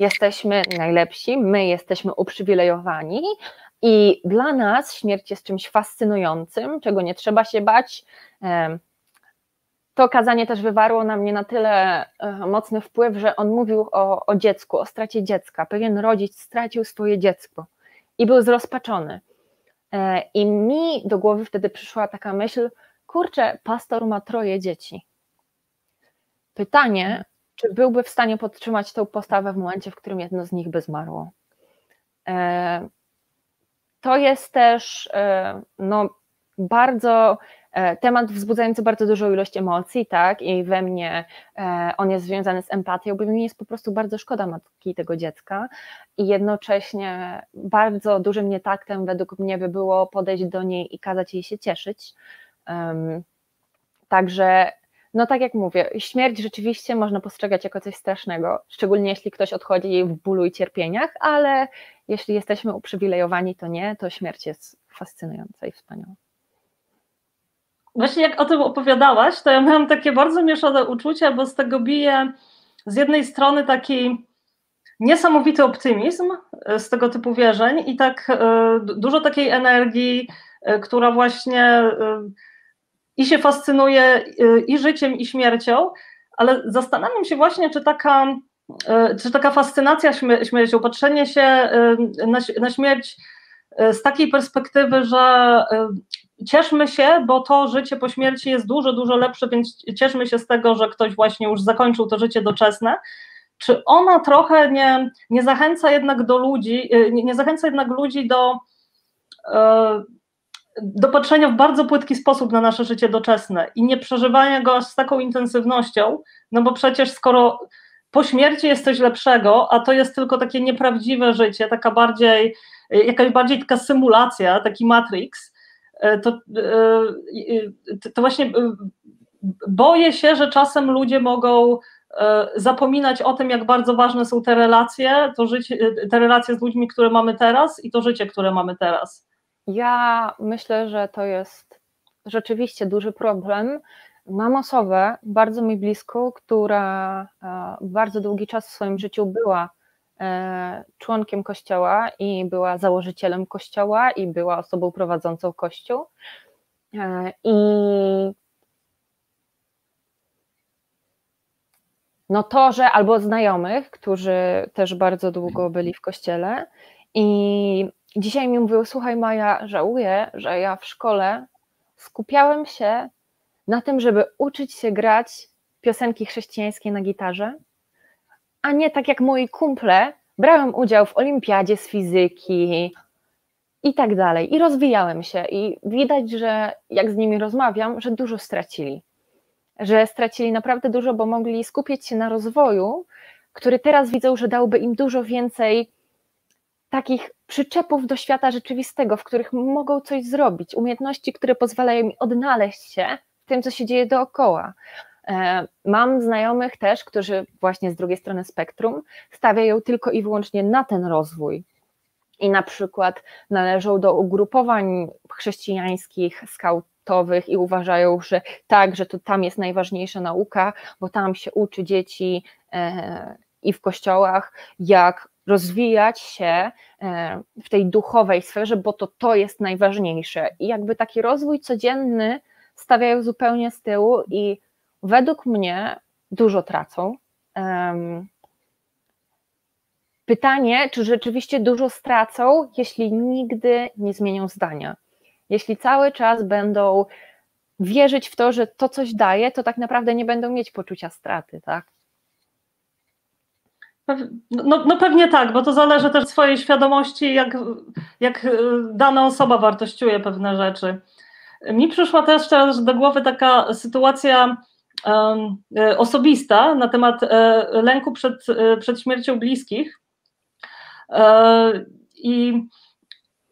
jesteśmy najlepsi, my jesteśmy uprzywilejowani i dla nas śmierć jest czymś fascynującym, czego nie trzeba się bać, to kazanie też wywarło na mnie na tyle e, mocny wpływ, że on mówił o, o dziecku, o stracie dziecka. Pewien rodzic stracił swoje dziecko i był zrozpaczony. E, I mi do głowy wtedy przyszła taka myśl, kurczę, pastor ma troje dzieci. Pytanie, czy byłby w stanie podtrzymać tę postawę w momencie, w którym jedno z nich by zmarło. E, to jest też no, bardzo e, temat wzbudzający bardzo dużą ilość emocji, tak, i we mnie e, on jest związany z empatią, bo mi jest po prostu bardzo szkoda matki tego dziecka i jednocześnie bardzo dużym nietaktem według mnie by było podejść do niej i kazać jej się cieszyć. Także no tak jak mówię, śmierć rzeczywiście można postrzegać jako coś strasznego, szczególnie jeśli ktoś odchodzi w bólu i cierpieniach, ale jeśli jesteśmy uprzywilejowani, to nie, to śmierć jest fascynująca i wspaniała. Właśnie jak o tym opowiadałaś, to ja miałam takie bardzo mieszane uczucia, bo z tego bije z jednej strony taki niesamowity optymizm e, z tego typu wierzeń i tak e, dużo takiej energii, e, która właśnie i się fascynuje i życiem, i śmiercią, ale zastanawiam się właśnie, czy taka, czy taka fascynacja śmiercią, patrzenie się na, na śmierć z takiej perspektywy, że cieszmy się, bo to życie po śmierci jest dużo, dużo lepsze, więc cieszmy się z tego, że ktoś właśnie już zakończył to życie doczesne. Czy ona trochę nie, nie zachęca jednak do ludzi, nie, nie zachęca jednak ludzi do, do patrzenia w bardzo płytki sposób na nasze życie doczesne i nie przeżywania go z taką intensywnością, no bo przecież skoro po śmierci jest coś lepszego, a to jest tylko takie nieprawdziwe życie, taka bardziej, jakaś bardziej taka symulacja, taki Matrix, E, to, e, to właśnie boję się, że czasem ludzie mogą zapominać o tym, jak bardzo ważne są te relacje, to życie, te relacje z ludźmi, które mamy teraz i to życie, które mamy teraz. Ja myślę, że to jest rzeczywiście duży problem. Mam osobę bardzo mi blisko, która bardzo długi czas w swoim życiu była E, członkiem kościoła i była założycielem kościoła i była osobą prowadzącą kościół. E, I no to, że albo znajomych, którzy też bardzo długo byli w kościele i dzisiaj mi mówił, słuchaj Maja, żałuję, że ja w szkole skupiałem się na tym, żeby uczyć się grać piosenki chrześcijańskie na gitarze, a nie tak jak moi kumple, brałem udział w olimpiadzie z fizyki i tak dalej. I rozwijałem się. I widać, że jak z nimi rozmawiam, że dużo stracili. Że stracili naprawdę dużo, bo mogli skupić się na rozwoju, który teraz widzą, że dałby im dużo więcej takich przyczepów do świata rzeczywistego, w których mogą coś zrobić, umiejętności, które pozwalają mi odnaleźć się w tym, co się dzieje dookoła. E, mam znajomych też, którzy właśnie z drugiej strony spektrum stawiają tylko i wyłącznie na ten rozwój. I na przykład należą do ugrupowań chrześcijańskich, skautowych i uważają, że tak, że to tam jest najważniejsza nauka, bo tam się uczy dzieci e, i w kościołach, jak rozwijać się e, w tej duchowej sferze, bo to to jest najważniejsze. I jakby taki rozwój codzienny stawiają zupełnie z tyłu i według mnie dużo tracą. Pytanie, czy rzeczywiście dużo stracą, jeśli nigdy nie zmienią zdania. Jeśli cały czas będą wierzyć w to, że to coś daje, to tak naprawdę nie będą mieć poczucia straty, tak? No, no pewnie tak, bo to zależy też od swojej świadomości, jak, jak dana osoba wartościuje pewne rzeczy. Mi przyszła też teraz do głowy taka sytuacja E, osobista na temat e, lęku przed, e, przed śmiercią bliskich. I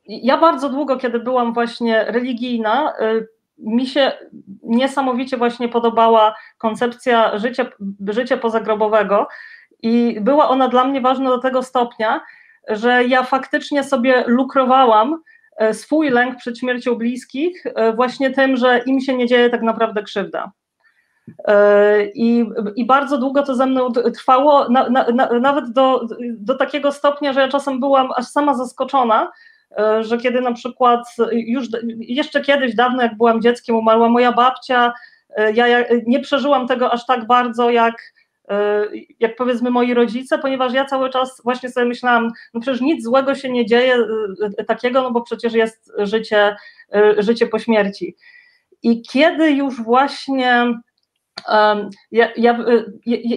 ja bardzo długo, kiedy byłam właśnie religijna, mi się niesamowicie właśnie podobała koncepcja życia, życia pozagrobowego i była ona dla mnie ważna do tego stopnia, że ja faktycznie sobie lukrowałam swój lęk przed śmiercią bliskich właśnie tym, że im się nie dzieje tak naprawdę krzywda. E, I, I bardzo długo to ze mną trwało, na, na, nawet do, do takiego stopnia, że ja czasem byłam aż sama zaskoczona, e, że kiedy na przykład już jeszcze kiedyś, dawno jak byłam dzieckiem, umarła moja babcia, e, ja nie przeżyłam tego aż tak bardzo jak, jak powiedzmy moi rodzice, ponieważ ja cały czas właśnie sobie myślałam, no przecież nic złego się nie dzieje takiego, no bo przecież jest życie, życie po śmierci. I kiedy już właśnie ja, ja,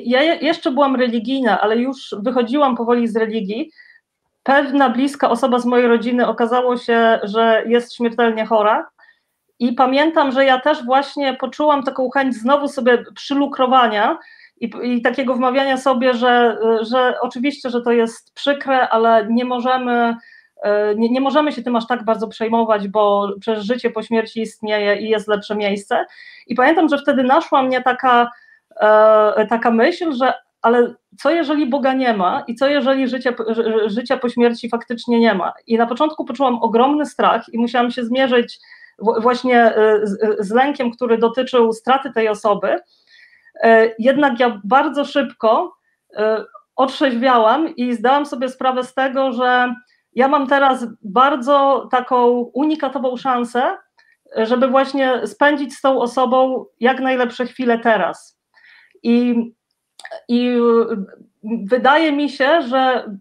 ja, jeszcze byłam religijna, ale już wychodziłam powoli z religii. Pewna bliska osoba z mojej rodziny okazało się, że jest śmiertelnie chora. I pamiętam, że ja też właśnie poczułam taką chęć znowu sobie przylukrowania i, i takiego wmawiania sobie, że, że oczywiście, że to jest przykre, ale nie możemy E, nie, nie możemy się tym aż tak bardzo przejmować, bo przecież życie po śmierci istnieje i jest lepsze miejsce. I pamiętam, że wtedy naszła mnie taka, e, taka myśl, że ale co jeżeli Boga nie ma i co jeżeli życia, życia po śmierci faktycznie nie ma? I na początku poczułam ogromny strach i musiałam się zmierzyć właśnie e, z, z lękiem, który dotyczył straty tej osoby. Jednak ja bardzo szybko otrzeźwiałam i zdałam sobie sprawę z tego, że ja mam teraz bardzo taką unikatową szansę, żeby właśnie spędzić z tą osobą jak najlepsze chwile teraz. I, i wydaje mi się, że,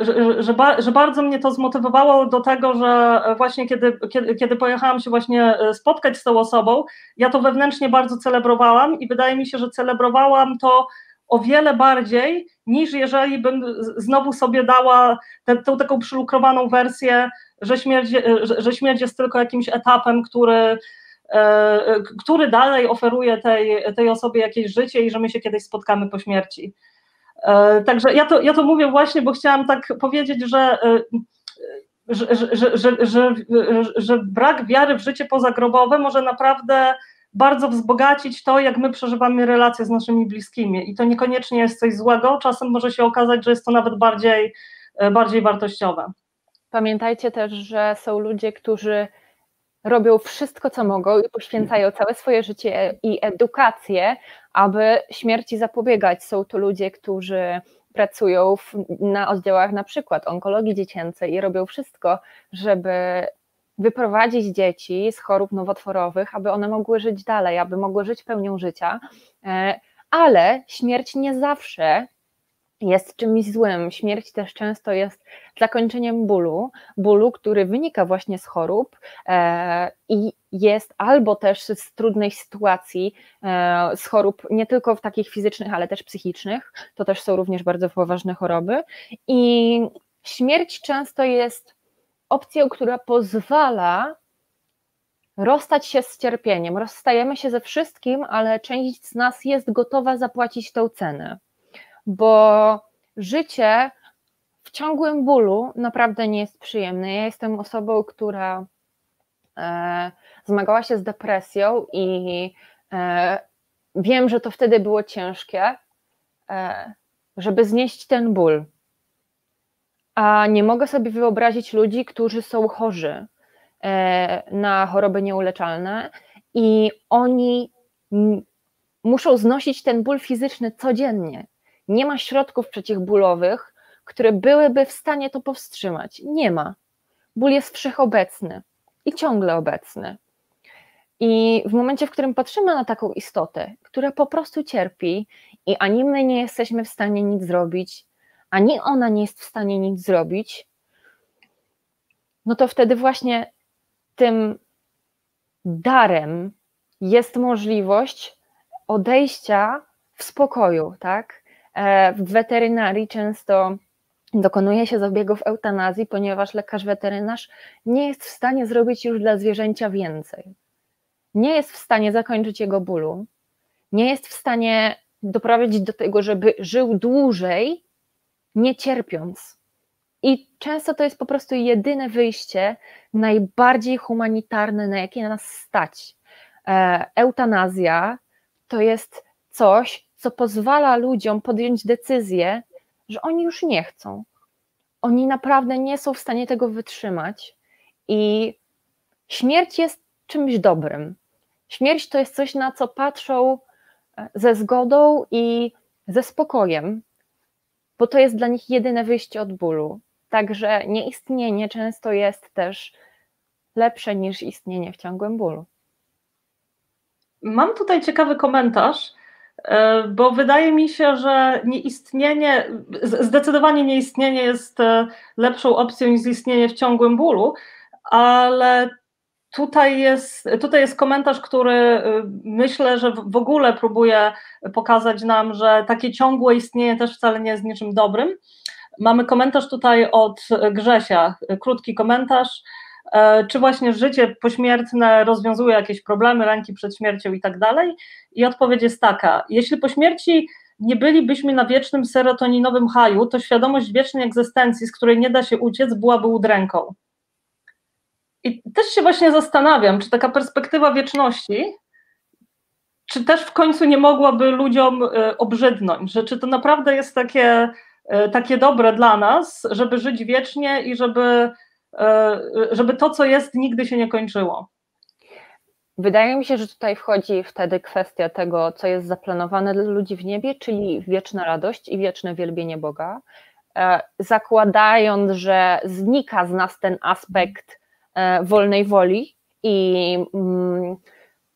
że, że, że, bardzo mnie to zmotywowało do tego, że właśnie kiedy, kiedy, kiedy pojechałam się właśnie spotkać z tą osobą, ja to wewnętrznie bardzo celebrowałam i wydaje mi się, że celebrowałam to o wiele bardziej niż jeżeli bym znowu sobie dała tę, taką przylukrowaną wersję, że śmierć, że, że śmierć jest tylko jakimś etapem, który, e, który dalej oferuje tej, tej osobie jakieś życie i że my się kiedyś spotkamy po śmierci. E, także ja to, ja to mówię właśnie, bo chciałam tak powiedzieć, że, e, że, że, że, że, że brak wiary w życie pozagrobowe może naprawdę bardzo wzbogacić to, jak my przeżywamy relacje z naszymi bliskimi. I to niekoniecznie jest coś złego, czasem może się okazać, że jest to nawet bardziej, e, bardziej wartościowe. Pamiętajcie też, że są ludzie, którzy robią wszystko, co mogą i poświęcają całe swoje życie i edukację, aby śmierci zapobiegać. Są to ludzie, którzy pracują w, na oddziałach na przykład onkologii dziecięcej i robią wszystko, żeby wyprowadzić dzieci z chorób nowotworowych, aby one mogły żyć dalej, aby mogły żyć pełnią życia, e, ale śmierć nie zawsze jest czymś złym. Śmierć też często jest zakończeniem bólu, bólu, który wynika właśnie z chorób e, i jest albo też z trudnej sytuacji, e, z chorób nie tylko w takich fizycznych, ale też psychicznych. To też są również bardzo poważne choroby. I śmierć często jest opcją, która pozwala rozstać się z cierpieniem. Rozstajemy się ze wszystkim, ale część z nas jest gotowa zapłacić tę cenę, bo życie w ciągłym bólu naprawdę nie jest przyjemne. Ja jestem osobą, która e, zmagała się z depresją i e, wiem, że to wtedy było ciężkie, e, żeby znieść ten ból a nie mogę sobie wyobrazić ludzi, którzy są chorzy na choroby nieuleczalne i oni muszą znosić ten ból fizyczny codziennie. Nie ma środków przeciwbólowych, które byłyby w stanie to powstrzymać. Nie ma. Ból jest wszechobecny i ciągle obecny. I w momencie, w którym patrzymy na taką istotę, która po prostu cierpi i ani my nie jesteśmy w stanie nic zrobić, ani ona nie jest w stanie nic zrobić, no to wtedy właśnie tym darem jest możliwość odejścia w spokoju, tak? E, w weterynarii często dokonuje się zabiegów eutanazji, ponieważ lekarz weterynarz nie jest w stanie zrobić już dla zwierzęcia więcej. Nie jest w stanie zakończyć jego bólu, nie jest w stanie doprowadzić do tego, żeby żył dłużej, nie cierpiąc. I często to jest po prostu jedyne wyjście, najbardziej humanitarne, na jakie nas stać. E, eutanazja to jest coś, co pozwala ludziom podjąć decyzję, że oni już nie chcą. Oni naprawdę nie są w stanie tego wytrzymać. I śmierć jest czymś dobrym. Śmierć to jest coś, na co patrzą e, ze zgodą i ze spokojem, bo to jest dla nich jedyne wyjście od bólu. Także nieistnienie często jest też lepsze niż istnienie w ciągłym bólu. Mam tutaj ciekawy komentarz, bo wydaje mi się, że nieistnienie, zdecydowanie nieistnienie jest e, lepszą opcją niż istnienie w ciągłym bólu, ale Tutaj jest, tutaj jest komentarz, który y, myślę, że w ogóle próbuje pokazać nam, że takie ciągłe istnienie też wcale nie jest niczym dobrym. Mamy komentarz tutaj od Grzesia, krótki komentarz. Czy właśnie życie pośmiertne rozwiązuje jakieś problemy, ręki przed śmiercią i tak dalej. I odpowiedź jest taka: jeśli po śmierci nie bylibyśmy na wiecznym serotoninowym haju, to świadomość wiecznej egzystencji, z której nie da się uciec, byłaby udręką. I też się właśnie zastanawiam, czy taka perspektywa wieczności, czy też w końcu nie mogłaby ludziom e, obrzydnąć, że czy to naprawdę jest takie, e, takie dobre dla nas, żeby żyć wiecznie i żeby, e, żeby to, co jest, nigdy się nie kończyło. Wydaje mi się, że tutaj wchodzi wtedy kwestia tego, co jest zaplanowane dla ludzi w niebie, czyli wieczna radość i wieczne wielbienie Boga. Zakładając, że znika z nas ten aspekt E, wolnej woli i mm,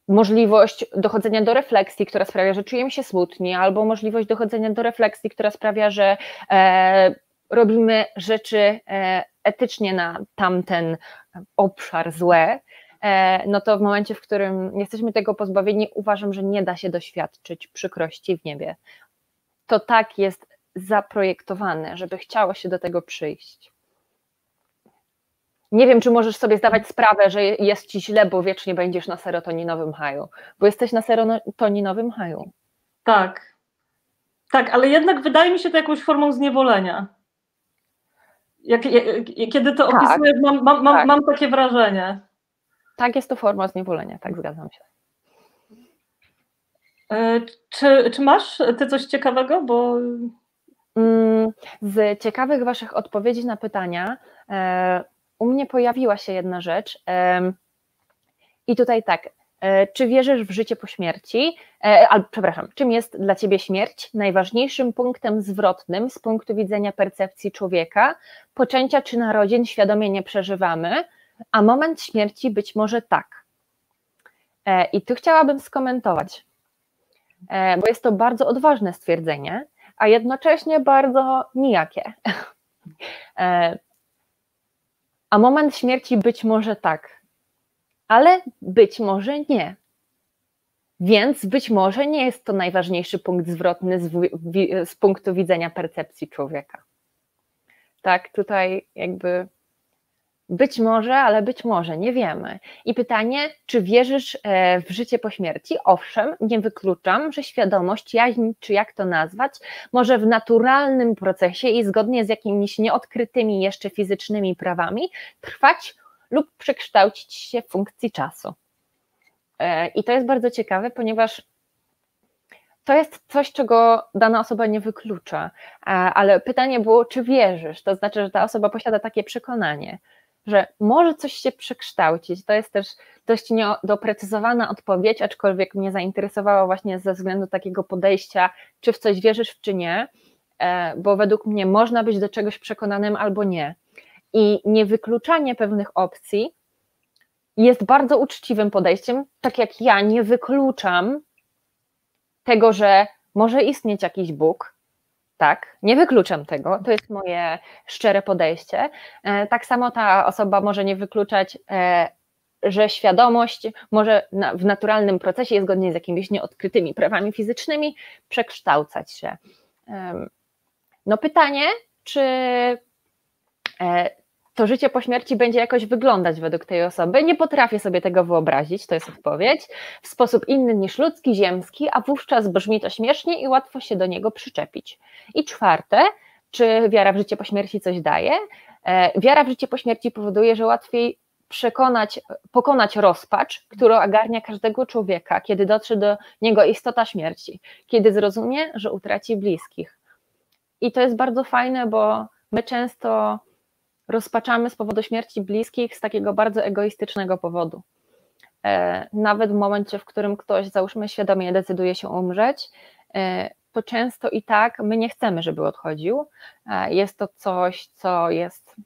możliwość dochodzenia do refleksji, która sprawia, że czujemy się smutni, albo możliwość dochodzenia do refleksji, która sprawia, że e, robimy rzeczy e, etycznie na tamten obszar złe, no to w momencie, w którym jesteśmy tego pozbawieni, uważam, że nie da się doświadczyć przykrości w niebie. To tak jest zaprojektowane, żeby chciało się do tego przyjść. Nie wiem, czy możesz sobie zdawać sprawę, że jest ci źle, bo wiecznie będziesz na serotoninowym haju, bo jesteś na serotoninowym haju. Tak. Tak, ale jednak wydaje mi się to jakąś formą zniewolenia. Jak, jak, kiedy to tak, opisuję, mam, mam, mam, tak. mam takie wrażenie. Tak, jest to forma zniewolenia, tak zgadzam się. E, czy, czy masz ty coś ciekawego? Bo... Mm, z ciekawych Waszych odpowiedzi na pytania e, u mnie pojawiła się jedna rzecz. I tutaj tak, czy wierzysz w życie po śmierci? E, albo, przepraszam, czym jest dla ciebie śmierć najważniejszym punktem zwrotnym z punktu widzenia percepcji człowieka? Poczęcia czy narodzin świadomie nie przeżywamy, a moment śmierci być może tak. E, I tu chciałabym skomentować, bo jest to bardzo odważne stwierdzenie, a jednocześnie bardzo nijakie. A moment śmierci być może tak, ale być może nie. Więc być może nie jest to najważniejszy punkt zwrotny z, z punktu widzenia percepcji człowieka. Tak, tutaj jakby być może, ale być może, nie wiemy. I pytanie, czy wierzysz e, w życie po śmierci? Owszem, nie wykluczam, że świadomość, jaźń, czy jak to nazwać, może w naturalnym procesie i zgodnie z jakimiś nieodkrytymi jeszcze fizycznymi prawami trwać lub przekształcić się w funkcji czasu. E, I to jest bardzo ciekawe, ponieważ to jest coś, czego dana osoba nie wyklucza, e, ale pytanie było, czy wierzysz? To znaczy, że ta osoba posiada takie przekonanie że może coś się przekształcić. To jest też dość niedoprecyzowana odpowiedź, aczkolwiek mnie zainteresowała właśnie ze względu takiego podejścia, czy w coś wierzysz, czy nie, e, bo według mnie można być do czegoś przekonanym albo nie. I niewykluczanie pewnych opcji jest bardzo uczciwym podejściem, tak jak ja nie wykluczam tego, że może istnieć jakiś Bóg, tak, nie wykluczam tego, to jest moje szczere podejście. E, tak samo ta osoba może nie wykluczać, e, że świadomość może w naturalnym procesie, zgodnie z jakimiś nieodkrytymi prawami fizycznymi, przekształcać się. No pytanie, czy e, to życie po śmierci będzie jakoś wyglądać według tej osoby. Nie potrafię sobie tego wyobrazić, to jest odpowiedź, w sposób inny niż ludzki, ziemski, a wówczas brzmi to śmiesznie i łatwo się do niego przyczepić. I czwarte, czy wiara w życie po śmierci coś daje? E, wiara w życie po śmierci powoduje, że łatwiej przekonać, pokonać rozpacz, który ogarnia każdego człowieka, kiedy dotrze do niego istota śmierci, kiedy zrozumie, że utraci bliskich. I to jest bardzo fajne, bo my często rozpaczamy z powodu śmierci bliskich z takiego bardzo egoistycznego powodu. E, nawet w momencie, w którym ktoś, załóżmy, świadomie decyduje się umrzeć, e, to często i tak my nie chcemy, żeby odchodził. E, jest to coś, co jest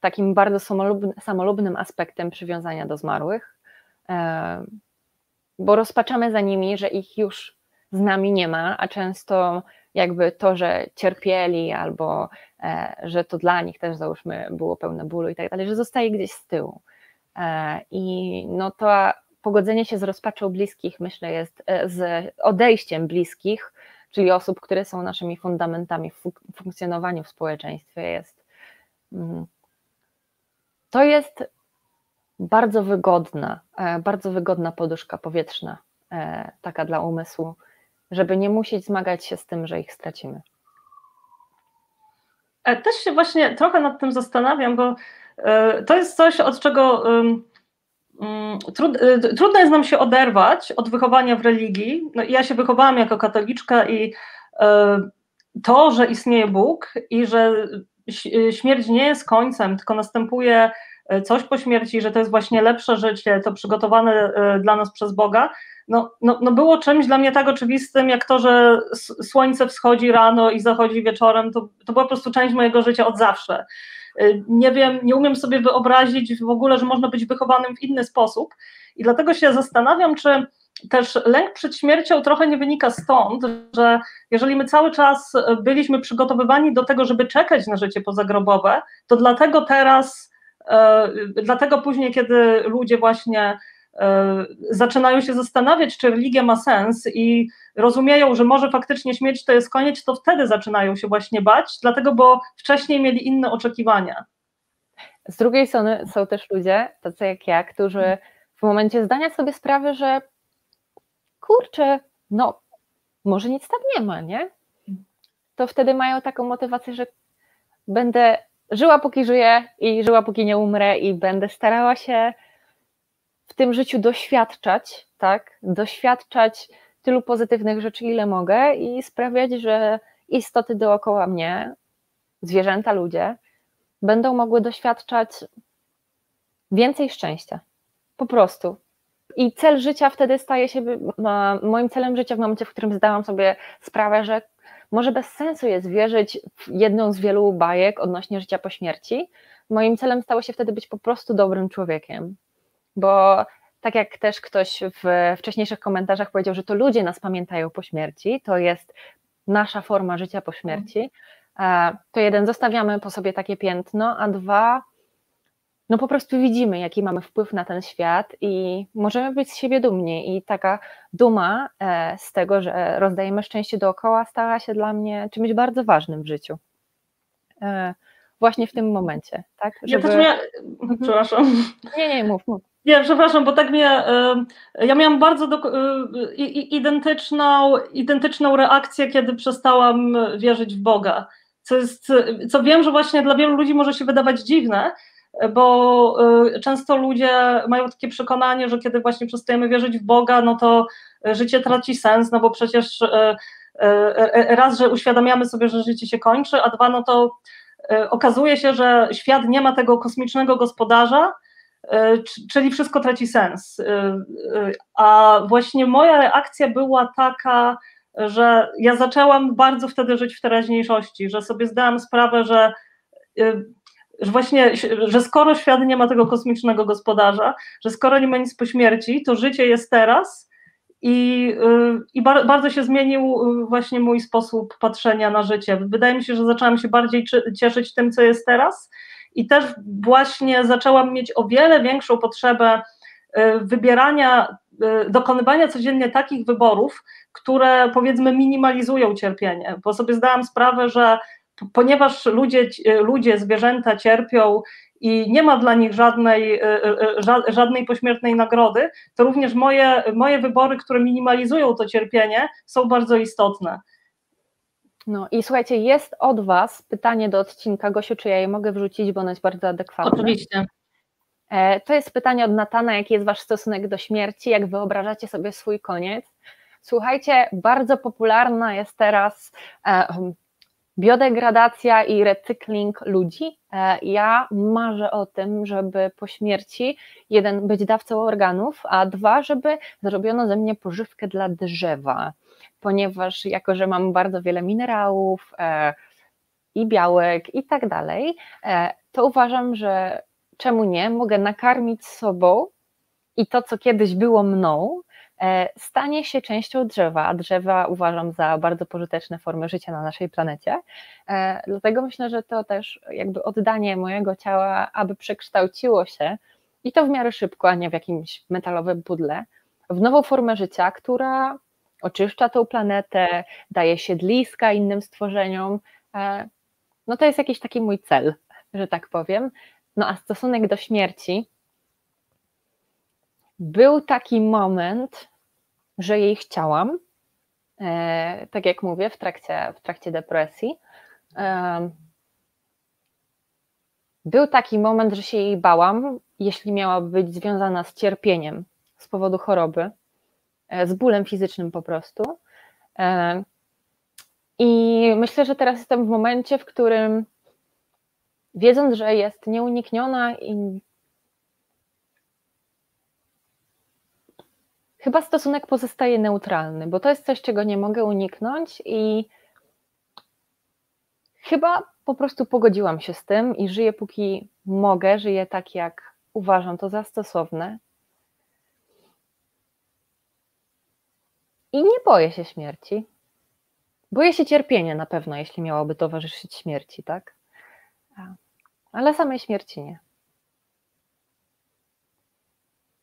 takim bardzo samolubnym aspektem przywiązania do zmarłych, bo rozpaczamy za nimi, że ich już z nami nie ma, a często jakby to, że cierpieli albo że to dla nich też załóżmy było pełne bólu i tak dalej, że zostaje gdzieś z tyłu. E, I no to pogodzenie się z rozpaczą bliskich, myślę, jest e, z odejściem bliskich, czyli osób, które są naszymi fundamentami w funkcjonowaniu w społeczeństwie, jest. Mm, to jest bardzo wygodna, e, bardzo wygodna poduszka powietrzna, e, taka dla umysłu, żeby nie musieć zmagać się z tym, że ich stracimy. Też się właśnie trochę nad tym zastanawiam, bo to jest coś, od czego Mm, y, trudno jest nam się oderwać od wychowania w religii. No, ja się wychowałam jako katoliczka i e, to, że istnieje Bóg i że śmierć nie jest końcem, tylko następuje e, coś po śmierci, że to jest właśnie lepsze życie, to przygotowane e, dla nas przez Boga, no, no, no było czymś dla mnie tak oczywistym, jak to, że słońce wschodzi rano i zachodzi wieczorem, to, to była po prostu część mojego życia od zawsze. Y, nie wiem, nie umiem sobie wyobrazić w ogóle, że można być wychowanym w inny sposób i dlatego się zastanawiam, czy też lęk przed śmiercią trochę nie wynika stąd, że jeżeli my cały czas byliśmy przygotowywani do tego, żeby czekać na życie pozagrobowe, to dlatego teraz, dlatego później, kiedy ludzie właśnie E, zaczynają się zastanawiać, czy religia ma sens i rozumieją, że może faktycznie śmierć to jest koniec, to wtedy zaczynają się właśnie bać, dlatego bo wcześniej mieli inne oczekiwania. Z drugiej strony są też ludzie, tacy jak ja, którzy w momencie zdania sobie sprawy, że kurczę, no może nic tam nie ma, nie? To wtedy mają taką motywację, że będę żyła póki żyję i żyła póki nie umrę i będę starała się w tym życiu doświadczać, tak? Doświadczać tylu pozytywnych rzeczy, ile mogę i sprawiać, że istoty dookoła mnie, zwierzęta, ludzie, będą mogły doświadczać więcej szczęścia. Po prostu. I cel życia wtedy staje się moim celem życia w momencie, w którym zdałam sobie sprawę, że może bez sensu jest wierzyć w jedną z wielu bajek odnośnie życia po śmierci. Moim celem stało się wtedy być po prostu dobrym człowiekiem bo tak jak też ktoś w wcześniejszych komentarzach powiedział, że to ludzie nas pamiętają po śmierci, to jest nasza forma życia po śmierci, e, to jeden, zostawiamy po sobie takie piętno, a dwa, no po prostu widzimy, jaki mamy wpływ na ten świat i możemy być z siebie dumni. I taka duma e, z tego, że rozdajemy szczęście dookoła, stała się dla mnie czymś bardzo ważnym w życiu. E, właśnie w tym momencie, tak? Żeby... Ja też miała... Mhm. Przepraszam. Nie, nie, mów, mów. Nie, przepraszam, bo tak mnie. Ja miałam bardzo do, identyczną, identyczną reakcję, kiedy przestałam wierzyć w Boga. Co, jest, co wiem, że właśnie dla wielu ludzi może się wydawać dziwne, bo często ludzie mają takie przekonanie, że kiedy właśnie przestajemy wierzyć w Boga, no to życie traci sens, no bo przecież raz, że uświadamiamy sobie, że życie się kończy, a dwa, no to okazuje się, że świat nie ma tego kosmicznego gospodarza, czyli wszystko traci sens. A właśnie moja reakcja była taka, że ja zaczęłam bardzo wtedy żyć w teraźniejszości, że sobie zdałam sprawę, że, że właśnie, że skoro świat nie ma tego kosmicznego gospodarza, że skoro nie ma nic po śmierci, to życie jest teraz i, i bardzo się zmienił właśnie mój sposób patrzenia na życie. Wydaje mi się, że zaczęłam się bardziej cieszyć tym, co jest teraz i też właśnie zaczęłam mieć o wiele większą potrzebę y, wybierania, y, dokonywania codziennie takich wyborów, które powiedzmy minimalizują cierpienie, bo sobie zdałam sprawę, że ponieważ ludzie, y, ludzie zwierzęta cierpią i nie ma dla nich żadnej, żadnej pośmiertnej nagrody, to również moje, moje wybory, które minimalizują to cierpienie, są bardzo istotne. No i słuchajcie, jest od Was pytanie do odcinka. Gosiu, czy ja je mogę wrzucić, bo ono jest bardzo adekwatne. Oczywiście. E, to jest pytanie od Natana, jaki jest Wasz stosunek do śmierci, jak wyobrażacie sobie swój koniec. Słuchajcie, bardzo popularna jest teraz e, biodegradacja i recykling ludzi. E, ja marzę o tym, żeby po śmierci jeden być dawcą organów, a dwa, żeby zrobiono ze mnie pożywkę dla drzewa ponieważ jako, że mam bardzo wiele minerałów e, i białek i tak dalej, e, to uważam, że czemu nie, mogę nakarmić sobą i to, co kiedyś było mną, stanie się częścią drzewa, a drzewa uważam za bardzo pożyteczne formy życia na naszej planecie. Dlatego myślę, że to też jakby oddanie mojego ciała, aby przekształciło się i to w miarę szybko, a nie w jakimś metalowym pudle, w nową formę życia, która oczyszcza tą planetę, daje siedliska innym stworzeniom. E, no to jest jakiś taki mój cel, że tak powiem. No a stosunek do śmierci, był taki moment, że jej chciałam, e, tak jak mówię, w trakcie, w trakcie depresji. E, był taki moment, że się jej bałam, jeśli miała być związana z cierpieniem z powodu choroby, e, z bólem fizycznym po prostu. I myślę, że teraz jestem w momencie, w którym wiedząc, że jest nieunikniona i chyba stosunek pozostaje neutralny, bo to jest coś, czego nie mogę uniknąć i chyba po prostu pogodziłam się z tym i żyję póki mogę, żyję tak, jak uważam to za stosowne. I nie boję się śmierci. Boję się cierpienia na pewno, jeśli miałoby towarzyszyć śmierci, tak? Ale samej śmierci nie.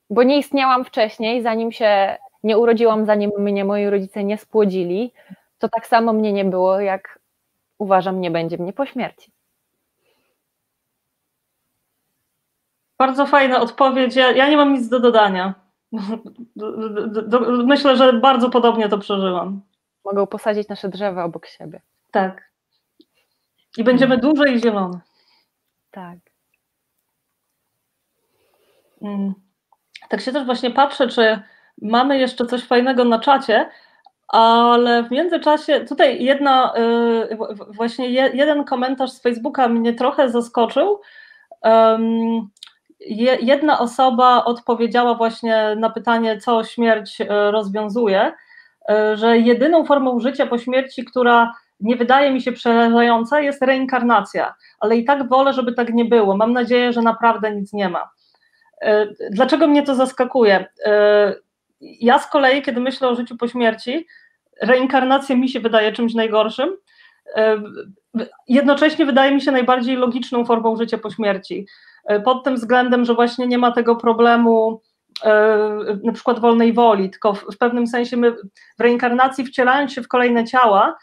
Bo nie istniałam wcześniej, zanim się nie urodziłam, zanim mnie moi rodzice nie spłodzili, to tak samo mnie nie było, jak uważam, nie będzie mnie po śmierci. Bardzo fajna odpowiedź. Ja, ja nie mam nic do dodania. Myślę, że bardzo podobnie to przeżyłam. Mogą posadzić nasze drzewa obok siebie. Tak. I będziemy hmm. duże i zielone. Tak. Hmm. Tak się też właśnie patrzę, czy mamy jeszcze coś fajnego na czacie, ale w międzyczasie tutaj jedna, y, właśnie jeden komentarz z Facebooka mnie trochę zaskoczył. Jedna osoba odpowiedziała właśnie na pytanie, co śmierć y, rozwiązuje, y, że jedyną formą życia po śmierci, która nie wydaje mi się przerażająca, jest reinkarnacja, ale i tak wolę, żeby tak nie było. Mam nadzieję, że naprawdę nic nie ma. Dlaczego mnie to zaskakuje? Ja z kolei, kiedy myślę o życiu po śmierci, reinkarnacja mi się wydaje czymś najgorszym. E, jednocześnie wydaje mi się najbardziej logiczną formą życia po śmierci. E, pod tym względem, że właśnie nie ma tego problemu e, na przykład wolnej woli, tylko w pewnym sensie my w reinkarnacji wcielając się w kolejne ciała,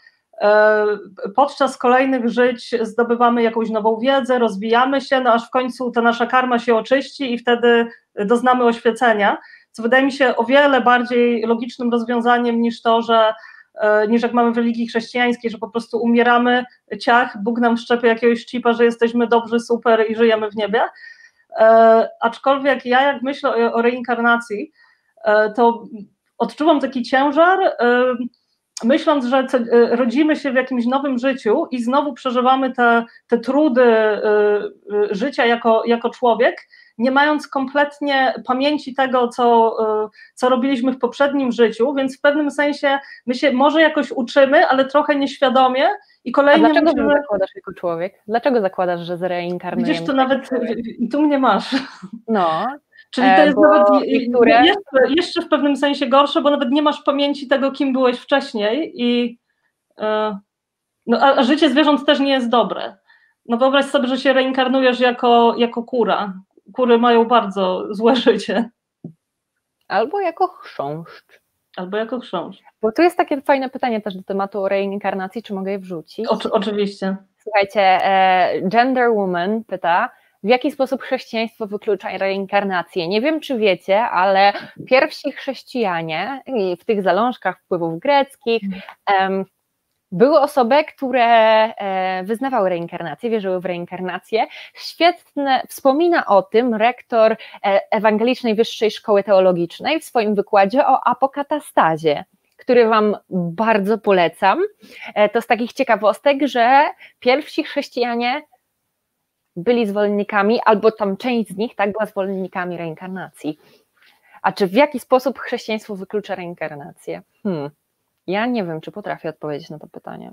podczas kolejnych żyć zdobywamy jakąś nową wiedzę, rozwijamy się, no aż w końcu ta nasza karma się oczyści i wtedy doznamy oświecenia co wydaje mi się o wiele bardziej logicznym rozwiązaniem niż to, że e, niż jak mamy w religii chrześcijańskiej, że po prostu umieramy, ciach, Bóg nam wszczepia jakiegoś chipa, że jesteśmy dobrzy, super i żyjemy w niebie. E, aczkolwiek ja jak myślę o, reinkarnacji, e, to odczuwam taki ciężar, e, myśląc, że e, rodzimy się w jakimś nowym życiu i znowu przeżywamy te, te trudy e, życia jako, jako człowiek, nie mając kompletnie pamięci tego, co, co robiliśmy w poprzednim życiu, więc w pewnym sensie my się może jakoś uczymy, ale trochę nieświadomie i kolejnym... A dlaczego zakładasz jako człowiek? Dlaczego zakładasz, że zreinkarnujemy? Widzisz, to nawet i tu mnie masz. No, Czyli to e, jest nawet niektóre... jeszcze, jeszcze w pewnym sensie gorsze, bo nawet nie masz pamięci tego, kim byłeś wcześniej i e, no, a, życie zwierząt też nie jest dobre. No wyobraź sobie, że się reinkarnujesz jako, jako kura kury mają bardzo złe życie. Albo jako chrząszcz. Albo jako chrząszcz. Bo tu jest takie fajne pytanie też do tematu reinkarnacji, czy mogę je wrzucić? Oczywiście. Słuchajcie, e, Gender Woman pyta, w jaki sposób chrześcijaństwo wyklucza reinkarnację. Nie wiem, czy wiecie, ale pierwsi chrześcijanie w tych zalążkach wpływów greckich um, były osoby, które e, wyznawały reinkarnację, wierzyły w reinkarnację. Świetne, wspomina o tym rektor e, Ewangelicznej Wyższej Szkoły Teologicznej w swoim wykładzie o apokatastazie który Wam bardzo polecam. E, to z takich ciekawostek, że pierwsi chrześcijanie byli zwolennikami, albo tam część z nich tak była zwolennikami reinkarnacji. A czy w jaki sposób chrześcijaństwo wyklucza reinkarnację? Hmm. Ja nie wiem, czy potrafię odpowiedzieć na to pytanie.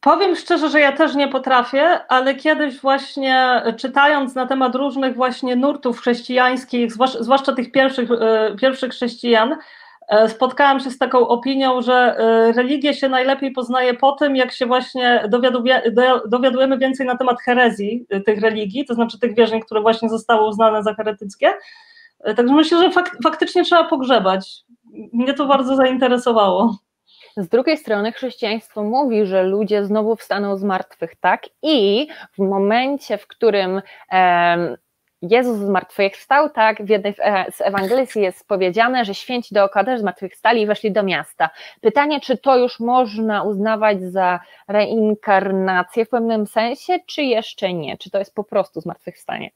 Powiem szczerze, że ja też nie potrafię, ale kiedyś właśnie czytając na temat różnych właśnie nurtów chrześcijańskich, zwłaszcza tych pierwszych, e, pierwszych chrześcijan, e, spotkałam się z taką opinią, że e, religię się najlepiej poznaje po tym, jak się właśnie dowiadujemy więcej na temat herezji tych religii, to znaczy tych wierzeń, które właśnie zostały uznane za heretyckie. Także myślę, że fak faktycznie trzeba pogrzebać mnie to bardzo zainteresowało. Z drugiej strony chrześcijaństwo mówi, że ludzie znowu wstaną z martwych, tak? I w momencie, w którym Jezus zmartwychwstał, tak, w jednej z Ewangelii jest powiedziane, że święci dookoła też zmartwychwstali i weszli do miasta. Pytanie, czy to już można uznawać za reinkarnację w pewnym sensie, czy jeszcze nie? Czy to jest po prostu zmartwychwstanie?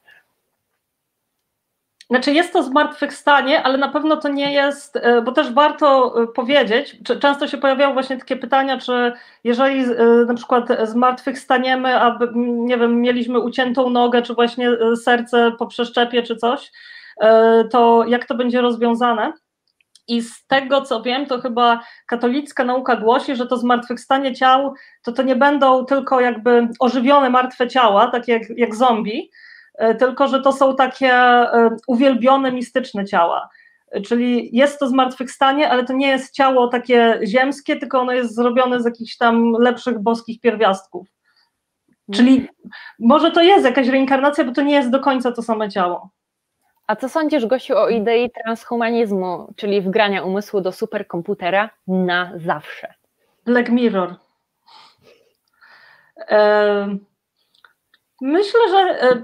Znaczy jest to zmartwychwstanie, ale na pewno to nie jest, e, bo też warto e, powiedzieć, często się pojawiały właśnie takie pytania, czy jeżeli e, na przykład zmartwychwstaniemy, a nie wiem, mieliśmy uciętą nogę, czy właśnie serce po przeszczepie, czy coś, to jak to będzie rozwiązane? I z tego co wiem, to chyba katolicka nauka głosi, że to zmartwychwstanie ciał to to nie będą tylko jakby ożywione martwe ciała, takie jak, jak zombie, tylko że to są takie e, uwielbione, mistyczne ciała. Czyli jest to zmartwychwstanie, ale to nie jest ciało takie ziemskie, tylko ono jest zrobione z jakichś tam lepszych boskich pierwiastków. Czyli może to jest jakaś reinkarnacja, bo to nie jest do końca to same ciało. A co sądzisz, Gosiu, o idei transhumanizmu, czyli wgrania umysłu do superkomputera na zawsze? Black Mirror. Myślę, że e,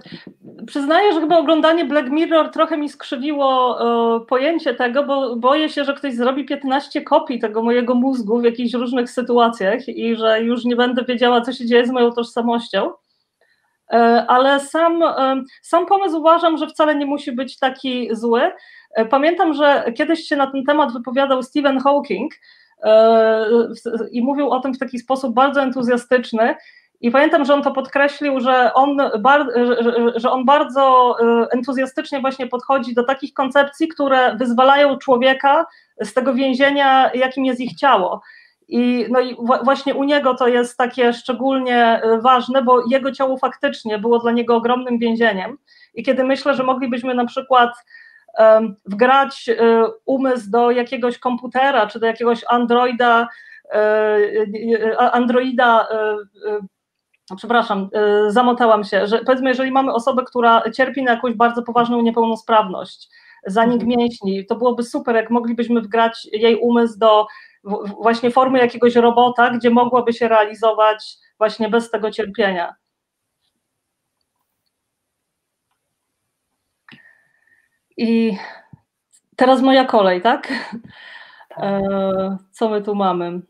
przyznaję, że chyba oglądanie Black Mirror trochę mi skrzywiło e, pojęcie tego, bo boję się, że ktoś zrobi 15 kopii tego mojego mózgu w jakichś różnych sytuacjach i że już nie będę wiedziała, co się dzieje z moją tożsamością. E, ale sam, sam pomysł uważam, że wcale nie musi być taki zły. Pamiętam, że kiedyś się na ten temat wypowiadał Stephen Hawking i mówił o tym w taki sposób bardzo entuzjastyczny i pamiętam, że on to podkreślił, że on, że on bardzo y, entuzjastycznie właśnie podchodzi do takich koncepcji, które wyzwalają człowieka z tego więzienia, jakim jest ich ciało. I, no i właśnie u niego to jest takie szczególnie y, ważne, bo jego ciało faktycznie było dla niego ogromnym więzieniem. I kiedy myślę, że moglibyśmy na przykład um, wgrać y, umysł do jakiegoś komputera czy do jakiegoś androida, androida przepraszam, y, zamotałam się, że powiedzmy, jeżeli mamy osobę, która cierpi na jakąś bardzo poważną niepełnosprawność, zanik mhm. mięśni, to byłoby super, jak moglibyśmy wgrać jej umysł do właśnie formy jakiegoś robota, gdzie mogłaby się realizować właśnie bez tego cierpienia. I teraz moja kolej, tak? tak. E, co my tu mamy? Mm,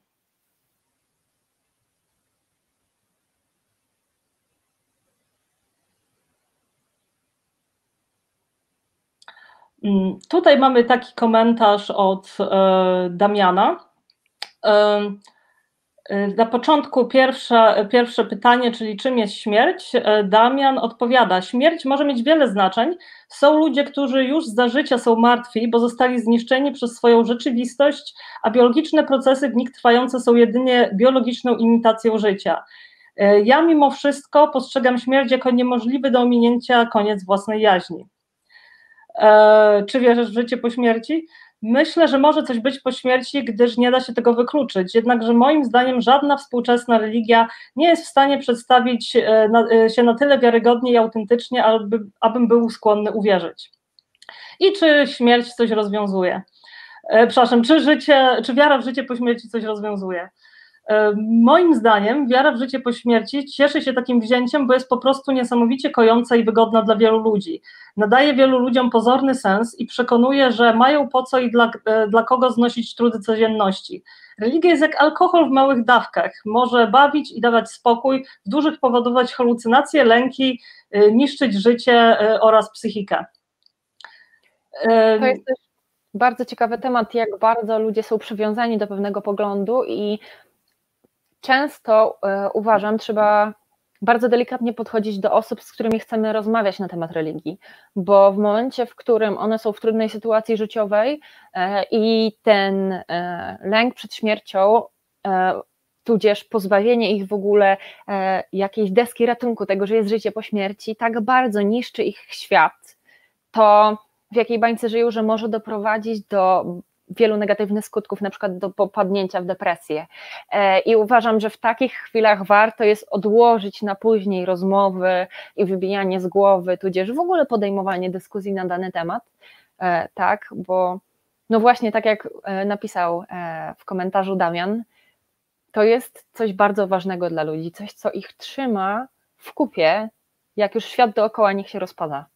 tutaj mamy taki komentarz od e, Damiana. E, e, na początku pierwsze, pierwsze pytanie, czyli czym jest śmierć? Damian odpowiada: Śmierć może mieć wiele znaczeń. Są ludzie, którzy już za życia są martwi, bo zostali zniszczeni przez swoją rzeczywistość, a biologiczne procesy w nich trwające są jedynie biologiczną imitacją życia. Ja mimo wszystko postrzegam śmierć jako niemożliwy do ominięcia koniec własnej jaźni. E, czy wierzysz w życie po śmierci? Myślę, że może coś być po śmierci, gdyż nie da się tego wykluczyć. Jednakże moim zdaniem żadna współczesna religia nie jest w stanie przedstawić e, e, się na tyle wiarygodnie i autentycznie, aby, abym był skłonny uwierzyć. I czy śmierć coś rozwiązuje? Przepraszam, czy życie, czy wiara w życie po śmierci coś rozwiązuje? E, moim zdaniem wiara w życie po śmierci cieszy się takim wzięciem, bo jest po prostu niesamowicie kojąca i wygodna dla wielu ludzi. Nadaje wielu ludziom pozorny sens i przekonuje, że mają po co i dla, e, dla kogo znosić trudy codzienności. Religia jest jak alkohol w małych dawkach. Może bawić i dawać spokój, w dużych powodować halucynacje, lęki, e, niszczyć życie oraz psychikę. To jest też bardzo ciekawy temat, jak bardzo ludzie są przywiązani do pewnego poglądu i często e, uważam, trzeba bardzo delikatnie podchodzić do osób, z którymi chcemy rozmawiać na temat religii, bo w momencie, w którym one są w trudnej sytuacji życiowej e, i ten e, lęk przed śmiercią, tudzież pozbawienie ich w ogóle jakiejś deski ratunku, tego, że jest życie po śmierci, tak bardzo niszczy ich świat, to w jakiej bańce żyją, że może doprowadzić do wielu negatywnych skutków, na przykład do popadnięcia w depresję. E, I uważam, że w takich chwilach warto jest odłożyć na później rozmowy i wybijanie z głowy, tudzież w ogóle podejmowanie dyskusji na dany temat, e, tak, bo no właśnie tak jak e, napisał w komentarzu Damian, to jest coś bardzo ważnego dla ludzi, coś, co ich trzyma w kupie, jak już świat dookoła nich się rozpada.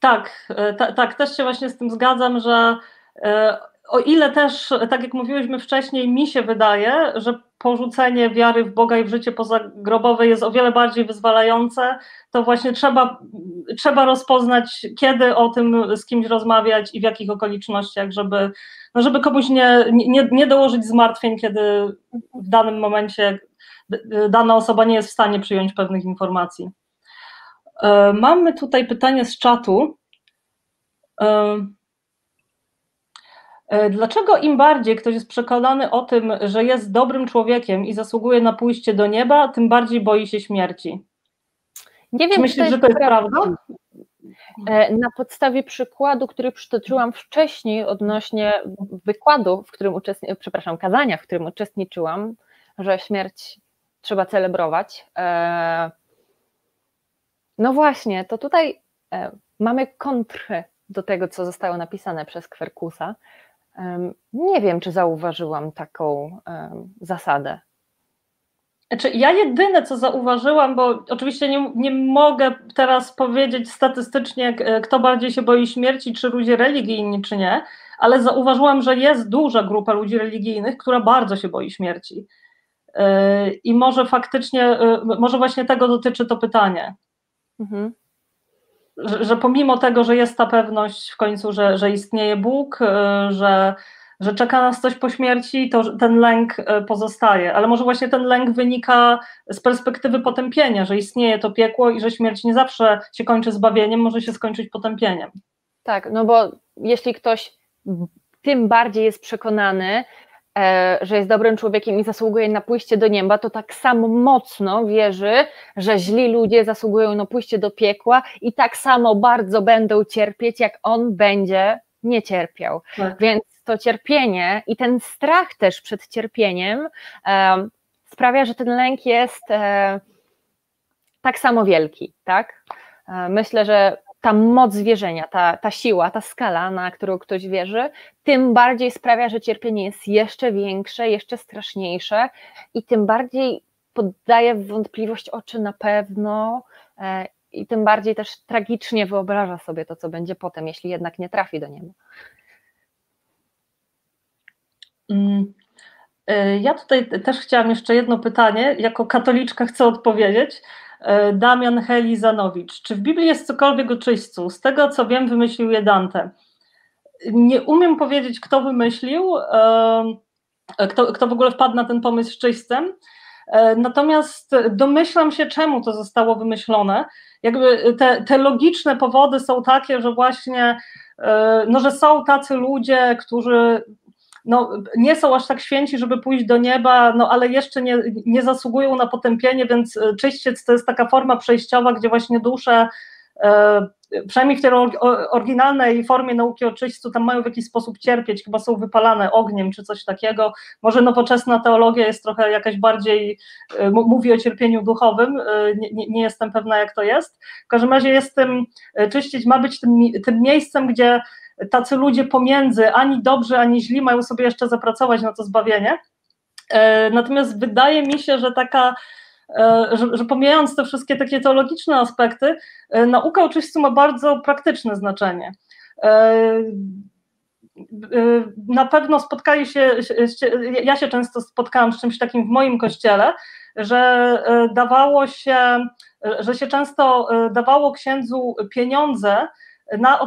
Tak, tak, też się właśnie z tym zgadzam, że o ile też, tak jak mówiłyśmy wcześniej, mi się wydaje, że porzucenie wiary w Boga i w życie pozagrobowe jest o wiele bardziej wyzwalające, to właśnie trzeba, trzeba rozpoznać, kiedy o tym z kimś rozmawiać i w jakich okolicznościach, żeby, no żeby komuś nie, nie, nie dołożyć zmartwień, kiedy w danym momencie dana osoba nie jest w stanie przyjąć pewnych informacji. E, mamy tutaj pytanie z czatu. E, E, dlaczego im bardziej ktoś jest przekonany o tym, że jest dobrym człowiekiem i zasługuje na pójście do nieba, tym bardziej boi się śmierci? Nie wiem, czy myślisz, że to jest prawda? E, na podstawie przykładu, który przytoczyłam wcześniej odnośnie wykładu, w którym uczestniczyłam, przepraszam, kazania, w którym uczestniczyłam, że śmierć trzeba celebrować. E, no właśnie, to tutaj mamy kontrę do tego, co zostało napisane przez Kwerkusa, nie wiem, czy zauważyłam taką zasadę. Znaczy, ja jedyne, co zauważyłam, bo oczywiście nie, nie mogę teraz powiedzieć statystycznie, kto bardziej się boi śmierci, czy ludzie religijni, czy nie, ale zauważyłam, że jest duża grupa ludzi religijnych, która bardzo się boi śmierci. Yy, I może faktycznie, może właśnie tego dotyczy to pytanie. Mhm że, że pomimo tego, że jest ta pewność w końcu, że, że istnieje Bóg, e, że, że czeka nas coś po śmierci, to ten lęk e, pozostaje. Ale może właśnie ten lęk wynika z perspektywy potępienia, że istnieje to piekło i że śmierć nie zawsze się kończy zbawieniem, może się skończyć potępieniem. Tak, no bo jeśli ktoś tym bardziej jest przekonany, że jest dobrym człowiekiem i zasługuje na pójście do nieba, to tak samo mocno wierzy, że źli ludzie zasługują na pójście do piekła i tak samo bardzo będą cierpieć, jak on będzie nie cierpiał. Tak. Więc to cierpienie i ten strach też przed cierpieniem e, sprawia, że ten lęk jest e, tak samo wielki, tak? E, myślę, że ta moc wierzenia, ta, ta siła, ta skala, na którą ktoś wierzy, tym bardziej sprawia, że cierpienie jest jeszcze większe, jeszcze straszniejsze i tym bardziej poddaje w wątpliwość oczy na pewno e, i tym bardziej też tragicznie wyobraża sobie to, co będzie potem, jeśli jednak nie trafi do niego. Mm. E, ja tutaj też chciałam jeszcze jedno pytanie. Jako katoliczka chcę odpowiedzieć. E, Damian Helizanowicz. Czy w Biblii jest cokolwiek o czyśćcu? Z tego co wiem, wymyślił je Dante. Nie umiem powiedzieć, kto wymyślił, e, kto, kto w ogóle wpadł na ten pomysł z czyśćcem. E, natomiast domyślam się, czemu to zostało wymyślone. Jakby te, te logiczne powody są takie, że właśnie, no, że są tacy ludzie, którzy no, nie są aż tak święci, żeby pójść do nieba, no ale jeszcze nie, nie zasługują na potępienie, więc e, czyściec to jest taka forma przejściowa, gdzie właśnie dusze, e, przynajmniej w tej oryginalnej formie nauki o czyśćcu, tam mają w jakiś sposób cierpieć, chyba są wypalane ogniem czy coś takiego. Może nowoczesna teologia jest trochę jakaś bardziej, e, mówi o cierpieniu duchowym, nie, nie, nie, jestem pewna jak to jest. W każdym razie jest tym, czyścić ma być tym, tym miejscem, gdzie tacy ludzie pomiędzy, ani dobrzy, ani źli, mają sobie jeszcze zapracować na to zbawienie. E, natomiast wydaje mi się, że taka, e, że, że pomijając te wszystkie takie teologiczne aspekty, e, nauka o ma bardzo praktyczne znaczenie. Na pewno spotkali się, ja się często spotkałam z czymś takim w moim kościele, że dawało się, że się często dawało księdzu pieniądze na,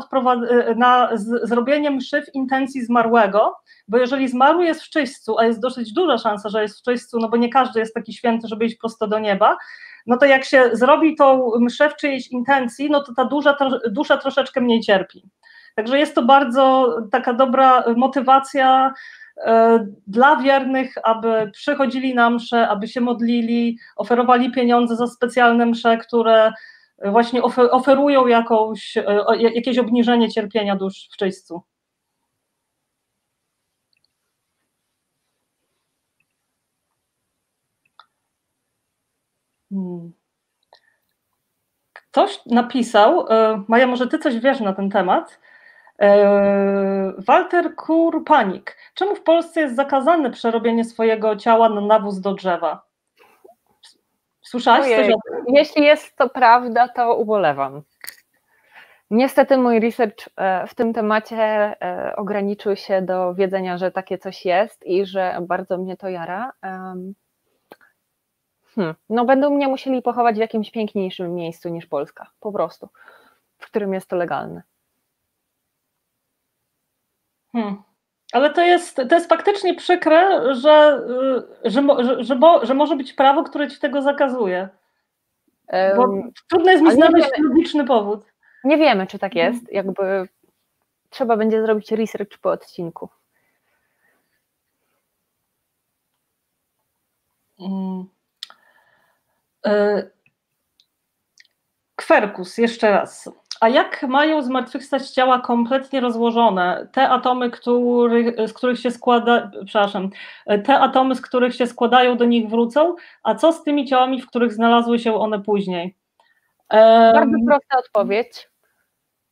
na zrobienie mszy w intencji zmarłego, bo jeżeli zmarły jest w czyśćcu, a jest dosyć duża szansa, że jest w czyśćcu, no bo nie każdy jest taki święty, żeby iść prosto do nieba, no to jak się zrobi tą mszę w czyjejś intencji, no to ta dusza, dusza troszeczkę mniej cierpi. Także jest to bardzo taka dobra motywacja e, dla wiernych, aby przychodzili na mszę, aby się modlili, oferowali pieniądze za specjalne msze, które właśnie oferują jakąś, e, jakieś obniżenie cierpienia dusz w czyśćcu. Hmm. Ktoś napisał, e, Maja, może ty coś wiesz na ten temat. E, Walter Kurpanik. Czemu w Polsce jest zakazane przerobienie swojego ciała na nawóz do drzewa? Słyszałaś Ojej, coś? Jeśli jest to prawda, to ubolewam. Niestety mój research e, w tym temacie e, ograniczył się do wiedzenia, że takie coś jest i że bardzo mnie to jara. Hmm. No będą mnie musieli pochować w jakimś piękniejszym miejscu niż Polska, po prostu, w którym jest to legalne. Hmm. Ale to jest, to jest faktycznie przykre, że, y, że, że, że, że może być prawo, które ci tego zakazuje. Bo trudno jest mi znaleźć logiczny powód. Nie wiemy, czy tak mhm. jest. Jakby trzeba będzie zrobić research po odcinku. Mm. E, kwerkus, jeszcze raz. A jak mają zmartwychwstać ciała kompletnie rozłożone? Te atomy, z których się składa, przepraszam, te atomy, z których się składają, do nich wrócą, a co z tymi ciałami, w których znalazły się one później? Bardzo prosta odpowiedź.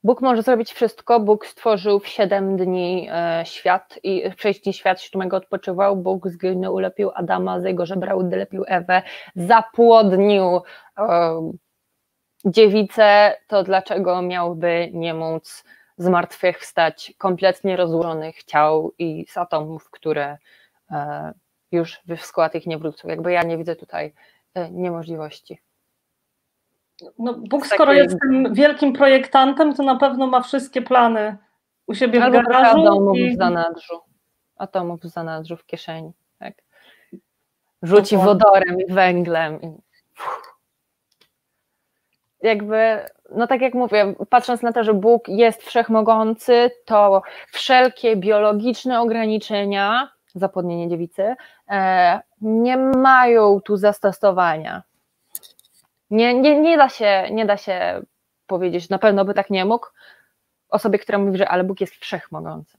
Bóg może zrobić wszystko. Bóg stworzył w siedem dni e, świat i w sześć dni świat siódmego odpoczywał. Bóg zginął, ulepił Adama, z jego żebra ulepił Ewę, zapłodnił e, dziewicę, to dlaczego miałby nie móc zmartwychwstać kompletnie rozłożonych ciał i z atomów, które e, już w skład ich nie wrócą. Jakby ja nie widzę tutaj niemożliwości. No, Bóg, skoro takiej... jest tym wielkim projektantem, to na pewno ma wszystkie plany u siebie Albo w garażu. Atomów i... w zanadrzu. Atomów w zanadrzu w kieszeni. Tak. Rzuci wodorem i węglem. I... Jakby, no tak jak mówię, patrząc na to, że Bóg jest wszechmogący, to wszelkie biologiczne ograniczenia, zapłodnienie dziewicy, e, nie mają tu zastosowania. Nie, nie, nie, da się, nie da się powiedzieć, na pewno by tak nie mógł, osobie, która mówi, że ale Bóg jest wszechmogący.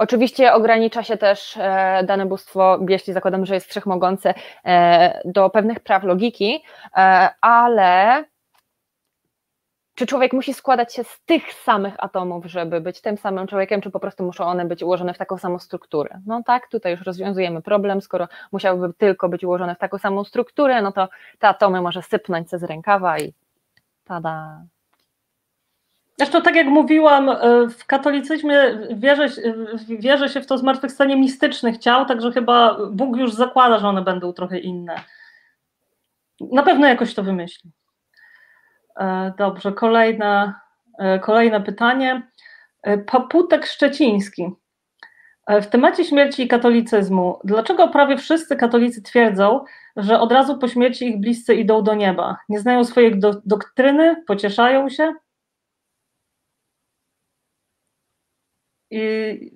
Oczywiście ogranicza się też e, dane bóstwo, jeśli zakładamy, że jest wszechmogące, e, do pewnych praw logiki, e, ale czy człowiek musi składać się z tych samych atomów, żeby być tym samym człowiekiem, czy po prostu muszą one być ułożone w taką samą strukturę? No tak, tutaj już rozwiązujemy problem, skoro musiałyby tylko być ułożone w taką samą strukturę, no to te atomy może sypnąć z rękawa i tada. Zresztą tak jak mówiłam, e, w katolicyzmie wierzy, wierzy się w to zmartwychwstanie mistycznych ciał, także chyba Bóg już zakłada, że one będą trochę inne. Na pewno jakoś to wymyśli. E, dobrze, kolejne, kolejne pytanie. E, Paputek Szczeciński. E, w temacie śmierci i katolicyzmu, dlaczego prawie wszyscy katolicy twierdzą, że od razu po śmierci ich bliscy idą do nieba? Nie znają swojej do, doktryny, pocieszają się? I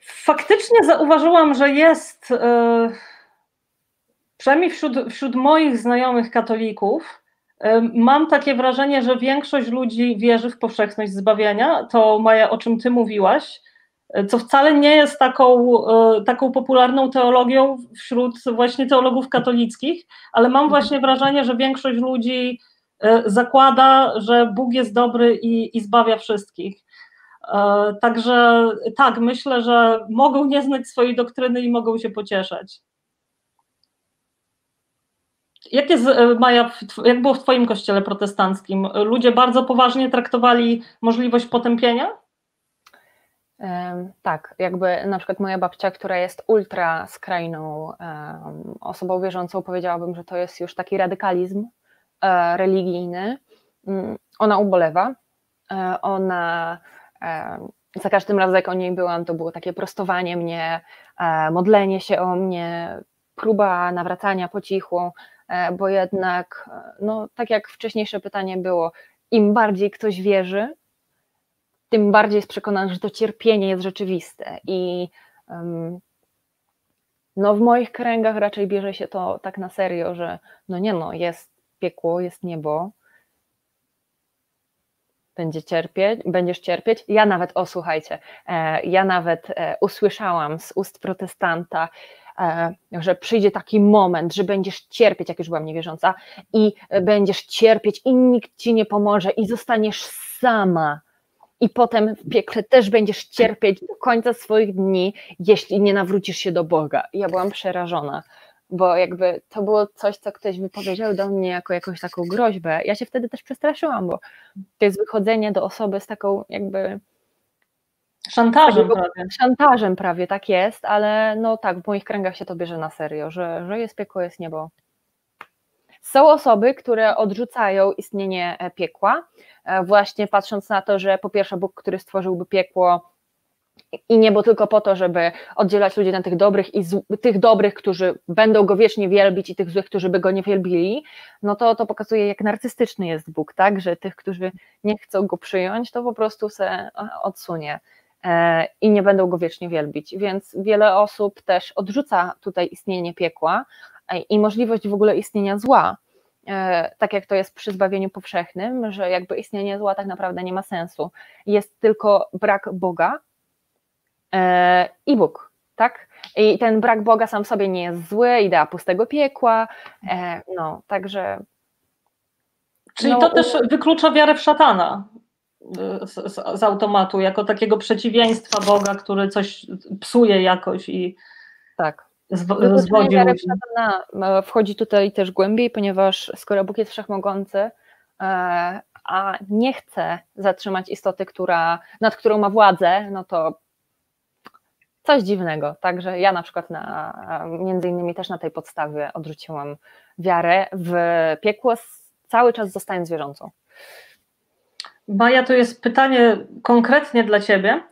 faktycznie zauważyłam, że jest, przynajmniej wśród, wśród moich znajomych katolików, Mam takie wrażenie, że większość ludzi wierzy w powszechność zbawienia. To Maja, o czym ty mówiłaś, co wcale nie jest taką, e, taką popularną teologią wśród właśnie teologów katolickich, ale mam właśnie wrażenie, że większość ludzi zakłada, że Bóg jest dobry i, i zbawia wszystkich. Także tak, myślę, że mogą nie znać swojej doktryny i mogą się pocieszać. Jak jest, e, Maja, jak było w Twoim kościele protestanckim? Ludzie bardzo poważnie traktowali możliwość potępienia? Tak, jakby na przykład moja babcia, która jest ultra skrajną osobą wierzącą, powiedziałabym, że to jest już taki radykalizm e, religijny. Mm, ona ubolewa. E, ona za każdym razem, jak o niej byłam, to było takie prostowanie mnie, modlenie się o mnie, próba nawracania po cichu. E, bo jednak, e, no, tak jak wcześniejsze pytanie było, im bardziej ktoś wierzy, tym bardziej jest przekonany, że to cierpienie jest rzeczywiste. I no, w moich kręgach raczej bierze się to tak na serio, że no nie no, jest piekło, jest niebo, będzie cierpieć, będziesz cierpieć. Ja nawet, o słuchajcie, e, ja nawet usłyszałam z ust protestanta, E, że przyjdzie taki moment, że będziesz cierpieć, jak już byłam niewierząca, i będziesz cierpieć i nikt ci nie pomoże i zostaniesz sama. I potem w piekle też będziesz cierpieć do końca swoich dni, jeśli nie nawrócisz się do Boga. Ja byłam przerażona, bo jakby to było coś, co ktoś wypowiedział do mnie jako jakąś taką groźbę. Ja się wtedy też przestraszyłam, bo to jest wychodzenie do osoby z taką jakby Szantażem prawie. Szantażem prawie, tak jest, ale no tak, w moich kręgach się to bierze na serio, że, że jest piekło, jest niebo. Są osoby, które odrzucają istnienie e, piekła, e, właśnie patrząc na to, że po pierwsze Bóg, który stworzyłby piekło i niebo tylko po to, żeby oddzielać ludzi na tych dobrych i tych dobrych, którzy będą go wiecznie wielbić i tych złych, którzy by go nie wielbili, no to to pokazuje, jak narcystyczny jest Bóg, tak, że tych, którzy nie chcą go przyjąć, to po prostu se e, odsunie i nie będą go wiecznie wielbić. Więc wiele osób też odrzuca tutaj istnienie piekła i możliwość w ogóle istnienia zła. E, tak jak to jest przy zbawieniu powszechnym, że jakby istnienie zła tak naprawdę nie ma sensu. Jest tylko brak Boga e, i Bóg, tak? I ten brak Boga sam w sobie nie jest zły, idea pustego piekła, e, no, także... Czyli no, to też wyklucza wiarę w szatana z, z, z, automatu, jako takiego przeciwieństwa Boga, który coś psuje jakoś i... Tak zwodzi ludzi. E, wchodzi tutaj też głębiej, ponieważ skoro Bóg jest wszechmogący, e, a nie chce zatrzymać istoty, która, nad którą ma władzę, no to coś dziwnego. Także ja na przykład na, między innymi też na tej podstawie odrzuciłam wiarę w piekło, cały czas zostając zwierzącą. Maja, to jest pytanie konkretnie dla Ciebie.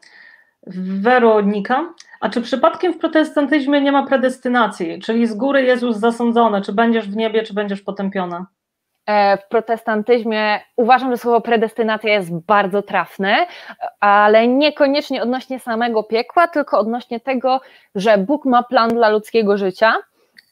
Weronika, a czy przypadkiem w protestantyzmie nie ma predestynacji, czyli z góry Jezus zasądzony, czy będziesz w niebie, czy będziesz potępiona? E, w protestantyzmie uważam, że słowo predestynacja jest bardzo trafne, ale niekoniecznie odnośnie samego piekła, tylko odnośnie tego, że Bóg ma plan dla ludzkiego życia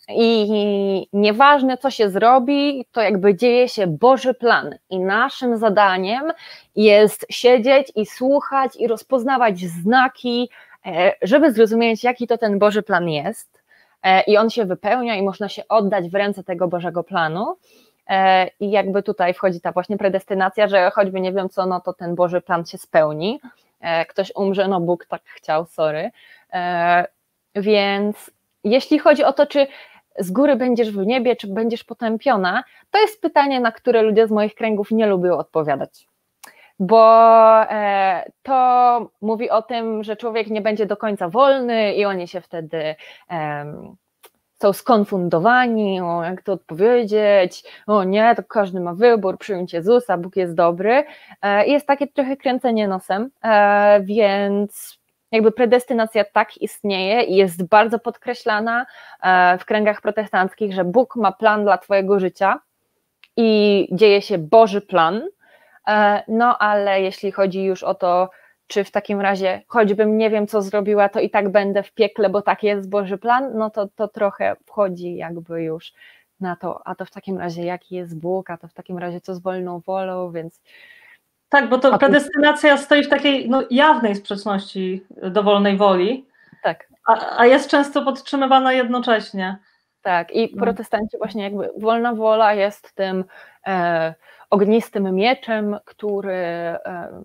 i nieważne co się zrobi, to jakby dzieje się Boży plan i naszym zadaniem jest siedzieć i słuchać i rozpoznawać znaki, e, żeby zrozumieć jaki to ten Boży plan jest e, i on się wypełnia i można się oddać w ręce tego Bożego planu. E, I jakby tutaj wchodzi ta właśnie predestynacja, że choćby nie wiem co, no to ten Boży plan się spełni. Ktoś umrze, no Bóg tak chciał, sorry. Więc jeśli chodzi o to, czy z góry będziesz w niebie, czy będziesz potępiona, to jest pytanie, na które ludzie z moich kręgów nie lubią odpowiadać. Bo e, to mówi o tym, że człowiek nie będzie do końca wolny i oni się wtedy są skonfundowani, o jak to odpowiedzieć, o nie, to każdy ma wybór, przyjąć Jezusa, Bóg jest dobry. E, jest takie trochę kręcenie nosem, e, więc jakby predestynacja tak istnieje i jest bardzo podkreślana e, w kręgach protestanckich, że Bóg ma plan dla Twojego życia i dzieje się Boży plan. No ale jeśli chodzi już o to, czy w takim razie, choćbym nie wiem, co zrobiła, to i tak będę w piekle, bo tak jest Boży plan, no to, to trochę wchodzi jakby już na to, a to w takim razie jaki jest Bóg, a to w takim razie co z wolną wolą, więc tak, bo to predestynacja stoi w takiej no, jawnej sprzeczności do wolnej woli. Tak. A, a jest często podtrzymywana jednocześnie. Tak, i no. protestanci właśnie jakby wolna wola jest tym e, ognistym mieczem, który e,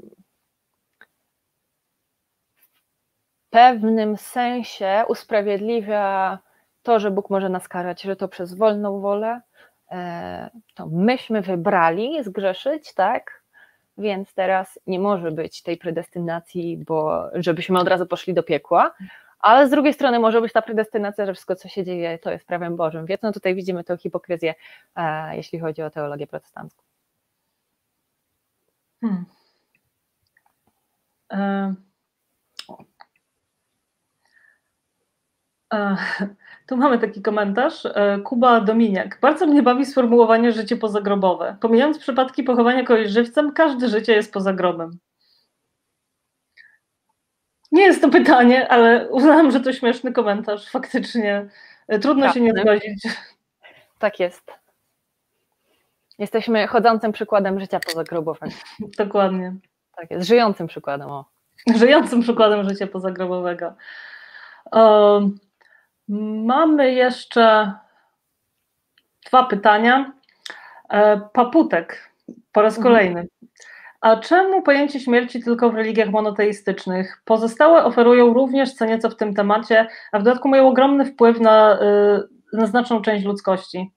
w pewnym sensie usprawiedliwia to, że Bóg może nas karać, że to przez wolną wolę, e, to myśmy wybrali zgrzeszyć, tak? więc teraz nie może być tej predestynacji, bo żebyśmy od razu poszli do piekła, ale z drugiej strony może być ta predestynacja, że wszystko, co się dzieje, to jest prawem Bożym. Więc no tutaj widzimy tę hipokryzję, e, jeśli chodzi o teologię protestancką. Hmm. E, tu mamy taki komentarz. E, Kuba Dominiak. Bardzo mnie bawi sformułowanie życie pozagrobowe. Pomijając przypadki pochowania kogoś żywcem, każde życie jest poza grobem. Nie jest to pytanie, ale uznałam, że to śmieszny komentarz. Faktycznie e, trudno się nie zgodzić. Tak jest. Jesteśmy chodzącym przykładem życia pozagrobowego. Dokładnie. Tak jest, żyjącym przykładem. O. Żyjącym przykładem życia pozagrobowego. Um, Mamy jeszcze dwa pytania. E, Paputek po raz mhm. kolejny. A czemu pojęcie śmierci tylko w religiach monoteistycznych? Pozostałe oferują również co nieco w tym temacie, a w dodatku mają ogromny wpływ na y, na znaczną część ludzkości.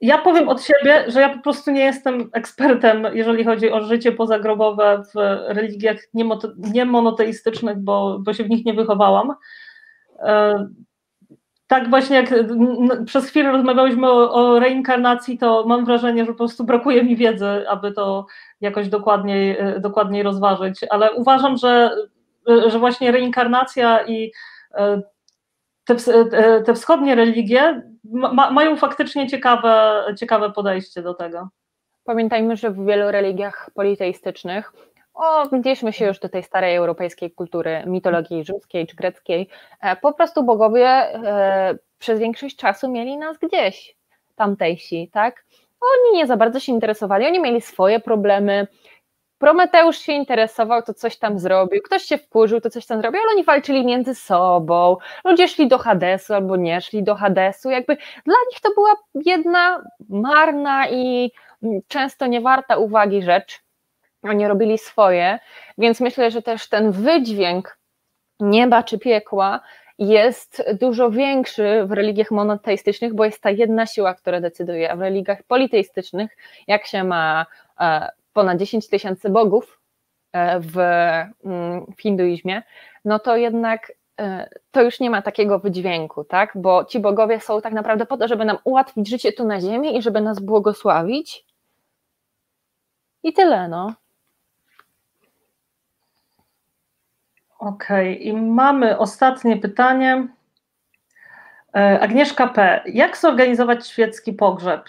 Ja powiem od siebie, że ja po prostu nie jestem ekspertem, jeżeli chodzi o życie pozagrobowe w religiach niemonoteistycznych, bo, bo się w nich nie wychowałam. E, tak właśnie jak przez chwilę rozmawialiśmy o, o, reinkarnacji, to mam wrażenie, że po prostu brakuje mi wiedzy, aby to jakoś dokładniej, e, dokładniej rozważyć, ale uważam, że, że właśnie reinkarnacja i e, te, te wschodnie religie ma, mają faktycznie ciekawe, ciekawe podejście do tego. Pamiętajmy, że w wielu religiach politeistycznych odnieśmy się już do tej starej europejskiej kultury, mitologii rzymskiej czy greckiej. E, po prostu bogowie e, przez większość czasu mieli nas gdzieś, tamtejsi, tak? Oni nie za bardzo się interesowali, oni mieli swoje problemy. Prometeusz się interesował, to coś tam zrobił, ktoś się wkurzył, to coś tam zrobił, ale oni walczyli między sobą. Ludzie szli do Hadesu albo nie szli do Hadesu. Jakby dla nich to była jedna marna i często niewarta uwagi rzecz oni robili swoje, więc myślę, że też ten wydźwięk nieba czy piekła jest dużo większy w religiach monoteistycznych, bo jest ta jedna siła, która decyduje, a w religiach politeistycznych, jak się ma e, ponad 10 tysięcy bogów e, w, mm, w hinduizmie, no to jednak e, to już nie ma takiego wydźwięku, tak? Bo ci bogowie są tak naprawdę po to, żeby nam ułatwić życie tu na ziemi i żeby nas błogosławić. I tyle, no. Okej, okay. i mamy ostatnie pytanie. E, Agnieszka P. Jak zorganizować świecki pogrzeb?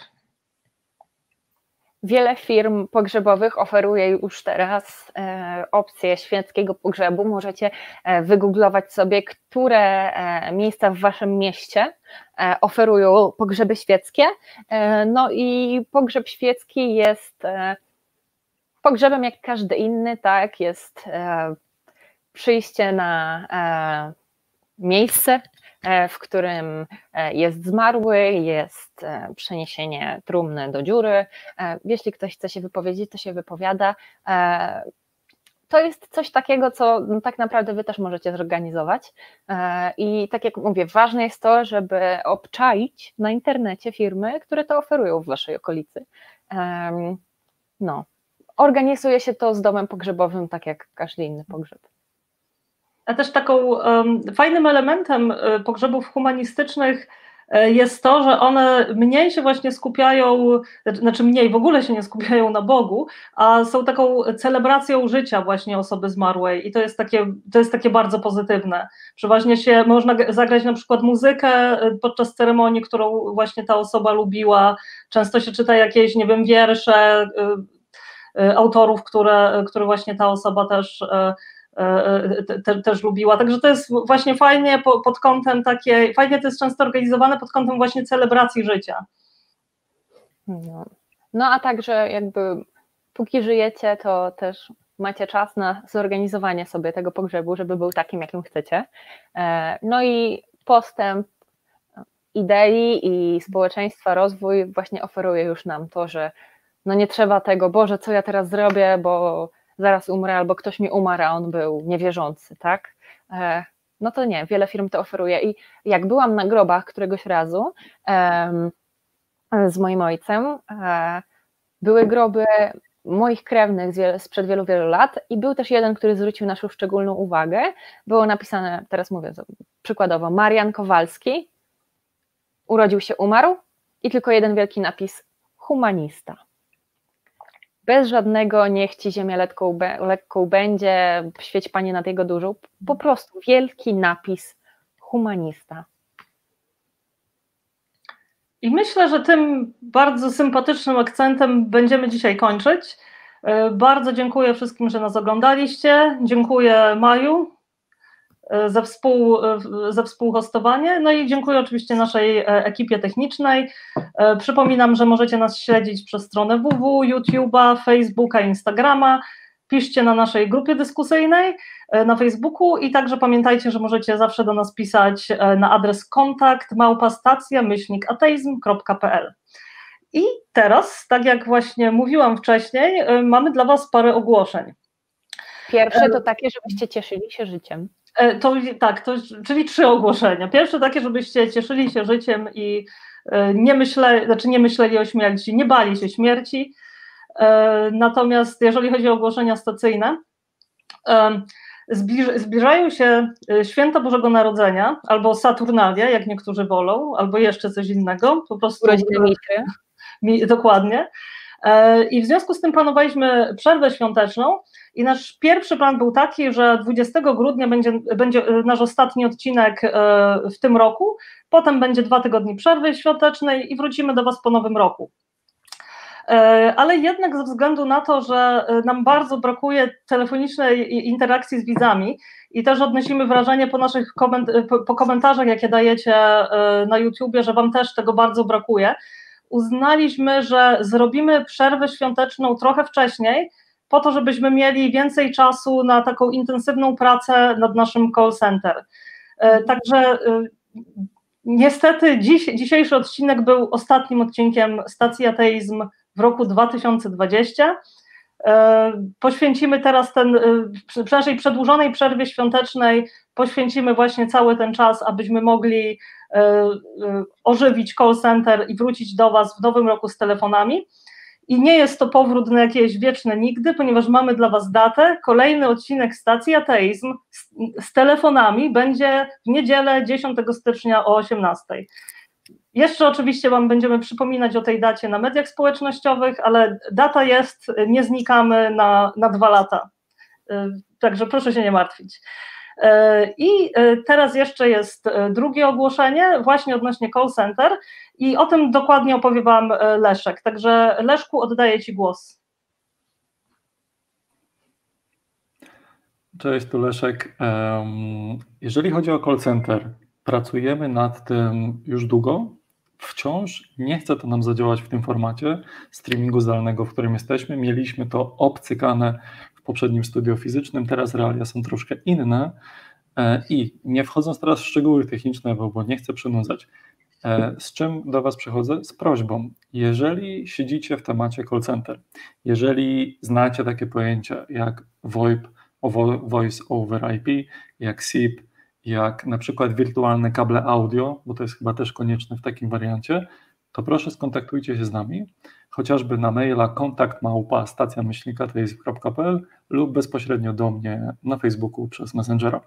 Wiele firm pogrzebowych oferuje już teraz e, opcję świeckiego pogrzebu. Możecie e, wygooglować sobie, które miejsca w waszym mieście oferują pogrzeby świeckie. No i pogrzeb świecki jest pogrzebem jak każdy inny, tak? Jest przyjście na e, miejsce, e, w którym e, jest zmarły, jest przeniesienie trumny do dziury. Jeśli ktoś chce się wypowiedzieć, to się wypowiada. To jest coś takiego, co no, tak naprawdę Wy też możecie zorganizować. I tak jak mówię, ważne jest to, żeby obczaić na internecie firmy, które to oferują w Waszej okolicy. No, organizuje się to z domem pogrzebowym, tak jak każdy inny pogrzeb. A też taką um, fajnym elementem e, pogrzebów humanistycznych e, jest to, że one mniej się właśnie skupiają, znaczy mniej w ogóle się nie skupiają na Bogu, a są taką celebracją życia właśnie osoby zmarłej i to jest takie, to jest takie bardzo pozytywne. Przeważnie się można zagrać na przykład muzykę e, podczas ceremonii, którą właśnie ta osoba lubiła, często się czyta jakieś, nie wiem, wiersze autorów, które, które właśnie ta osoba też E, e, te, też lubiła. Także to jest właśnie fajnie pod kątem takiej, fajnie to jest często organizowane pod kątem właśnie celebracji życia. No, no a także jakby póki żyjecie, to też macie czas na zorganizowanie sobie tego pogrzebu, żeby był takim, jakim chcecie. E, no i postęp idei i społeczeństwa, rozwój właśnie oferuje już nam to, że no nie trzeba tego, Boże, co ja teraz zrobię, bo zaraz umrę, albo ktoś mi umarł, a on był niewierzący, tak? E, no to nie, wiele firm to oferuje. I jak byłam na grobach któregoś razu z moim ojcem, e, były groby moich krewnych sprzed wielu, wielu lat i był też jeden, który zwrócił naszą szczególną uwagę. Było napisane, teraz mówię przykładowo, Marian Kowalski, urodził się, umarł i tylko jeden wielki napis, humanista bez żadnego niech ci ziemia lekką, lekką będzie, świeć Panie nad jego dużą, po prostu wielki napis humanista. I myślę, że tym bardzo sympatycznym akcentem będziemy dzisiaj kończyć. E, bardzo dziękuję wszystkim, że nas oglądaliście. Dziękuję Maju za, współ, e, za współhostowanie. No i dziękuję oczywiście naszej e, ekipie technicznej. Przypominam, że możecie nas śledzić przez stronę www, YouTube'a, Facebooka, Instagrama. Piszcie na naszej grupie dyskusyjnej na Facebooku i także pamiętajcie, że możecie zawsze do nas pisać na adres kontakt małpastacja myślnik ateizm.pl. I teraz, tak jak właśnie mówiłam wcześniej, mamy dla Was parę ogłoszeń. Pierwsze to takie, żebyście cieszyli się życiem. E, to, tak, to, czyli trzy ogłoszenia. Pierwsze takie, żebyście cieszyli się życiem i e, nie myśleli, znaczy nie myśleli o śmierci, nie bali się śmierci. E, natomiast jeżeli chodzi o ogłoszenia stacyjne, zbliżają się święta Bożego Narodzenia, albo Saturnalia, jak niektórzy wolą, albo jeszcze coś innego, po prostu. mi, dokładnie. I w związku z tym planowaliśmy przerwę świąteczną, i nasz pierwszy plan był taki, że 20 grudnia będzie, będzie e, nasz ostatni odcinek e, w tym roku, potem będzie dwa tygodnie przerwy świątecznej i wrócimy do Was po nowym roku. E, ale jednak ze względu na to, że nam bardzo brakuje telefonicznej interakcji z widzami i też odnosimy wrażenie po naszych koment po komentarzach, jakie dajecie na YouTubie, że Wam też tego bardzo brakuje, uznaliśmy, że zrobimy przerwę świąteczną trochę wcześniej, po to, żebyśmy mieli więcej czasu na taką intensywną pracę nad naszym call center. E, także e, niestety dziś, dzisiejszy odcinek był ostatnim odcinkiem stacji Ateizm w roku 2020. E, poświęcimy teraz ten, przy naszej przedłużonej przerwie świątecznej, poświęcimy właśnie cały ten czas, abyśmy mogli ożywić call center i wrócić do Was w nowym roku z telefonami. I nie jest to powrót na jakieś wieczne nigdy, ponieważ mamy dla Was datę. Kolejny odcinek stacji Ateizm z, z telefonami będzie w niedzielę 10 stycznia o 18. Jeszcze oczywiście Wam będziemy przypominać o tej dacie na mediach społecznościowych, ale data jest, nie znikamy na, na dwa lata. Y, także proszę się nie martwić. Y, I y, teraz jeszcze jest drugie ogłoszenie, właśnie odnośnie call center. I o tym dokładnie opowie Wam e, Leszek. Także Leszku, oddaję Ci głos. Cześć, tu Leszek. Jeżeli chodzi o call center, pracujemy nad tym już długo. Wciąż nie chce to nam zadziałać w tym formacie streamingu zdalnego, w którym jesteśmy. Mieliśmy to obcykane poprzednim studio fizycznym, teraz realia są troszkę inne. E, I nie wchodząc teraz w szczegóły techniczne, bo nie chcę przynudzać, E, z czym do Was przychodzę? Z prośbą. Jeżeli siedzicie w temacie call center, jeżeli znacie takie pojęcia jak VoIP, Voice over IP, jak SIP, jak na przykład wirtualne kable audio, bo to jest chyba też konieczne w takim wariancie, to proszę skontaktujcie się z nami, chociażby na maila kontakt małpa stacja myślnika lub bezpośrednio do mnie na Facebooku przez Messengera.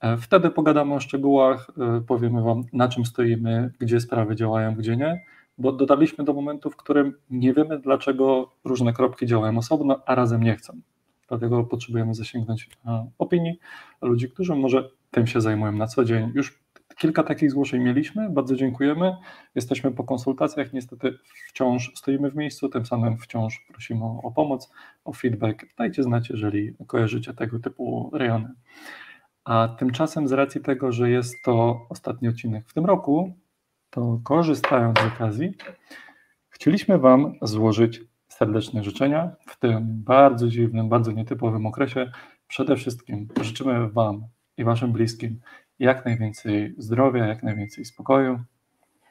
E, wtedy pogadamy o szczegółach, e, powiemy Wam, na czym stoimy, gdzie sprawy działają, gdzie nie, bo dodaliśmy do momentu, w którym nie wiemy, dlaczego różne kropki działają osobno, a razem nie chcą. Dlatego potrzebujemy zasięgnąć e, opinii ludzi, którzy może tym się zajmują na co dzień. Już kilka takich zgłoszeń mieliśmy, bardzo dziękujemy. Jesteśmy po konsultacjach, niestety wciąż stoimy w miejscu, tym samym wciąż prosimy o pomoc, o feedback. Dajcie znać, jeżeli kojarzycie tego typu rejony. A tymczasem z racji tego, że jest to ostatni odcinek w tym roku, to korzystając z okazji, chcieliśmy Wam złożyć serdeczne życzenia w tym bardzo dziwnym, bardzo nietypowym okresie. Przede wszystkim życzymy Wam i Waszym bliskim jak najwięcej zdrowia, jak najwięcej spokoju,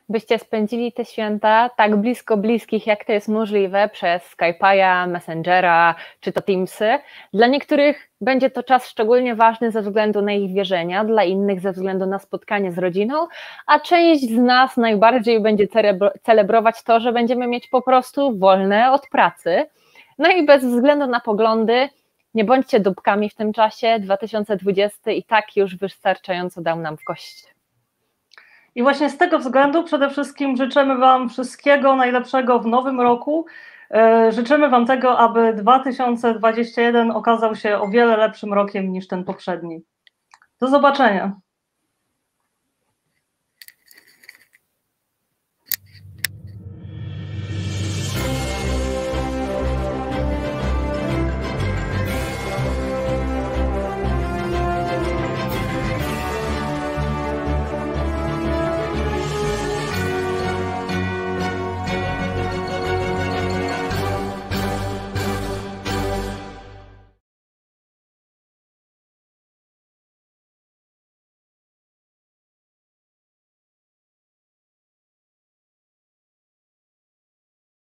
byście spędzili te święta tak blisko bliskich, jak to jest możliwe, przez Skype'a, Messengera czy to Teamsy. Dla niektórych będzie to czas szczególnie ważny ze względu na ich wierzenia, dla innych ze względu na spotkanie z rodziną, a część z nas najbardziej będzie celebrować to, że będziemy mieć po prostu wolne od pracy. No i bez względu na poglądy, nie bądźcie dupkami w tym czasie. 2020 i tak już wystarczająco dał nam w kości. I właśnie z tego względu przede wszystkim życzymy Wam wszystkiego najlepszego w nowym roku. E, życzymy Wam tego, aby 2021 okazał się o wiele lepszym rokiem niż ten poprzedni. Do zobaczenia.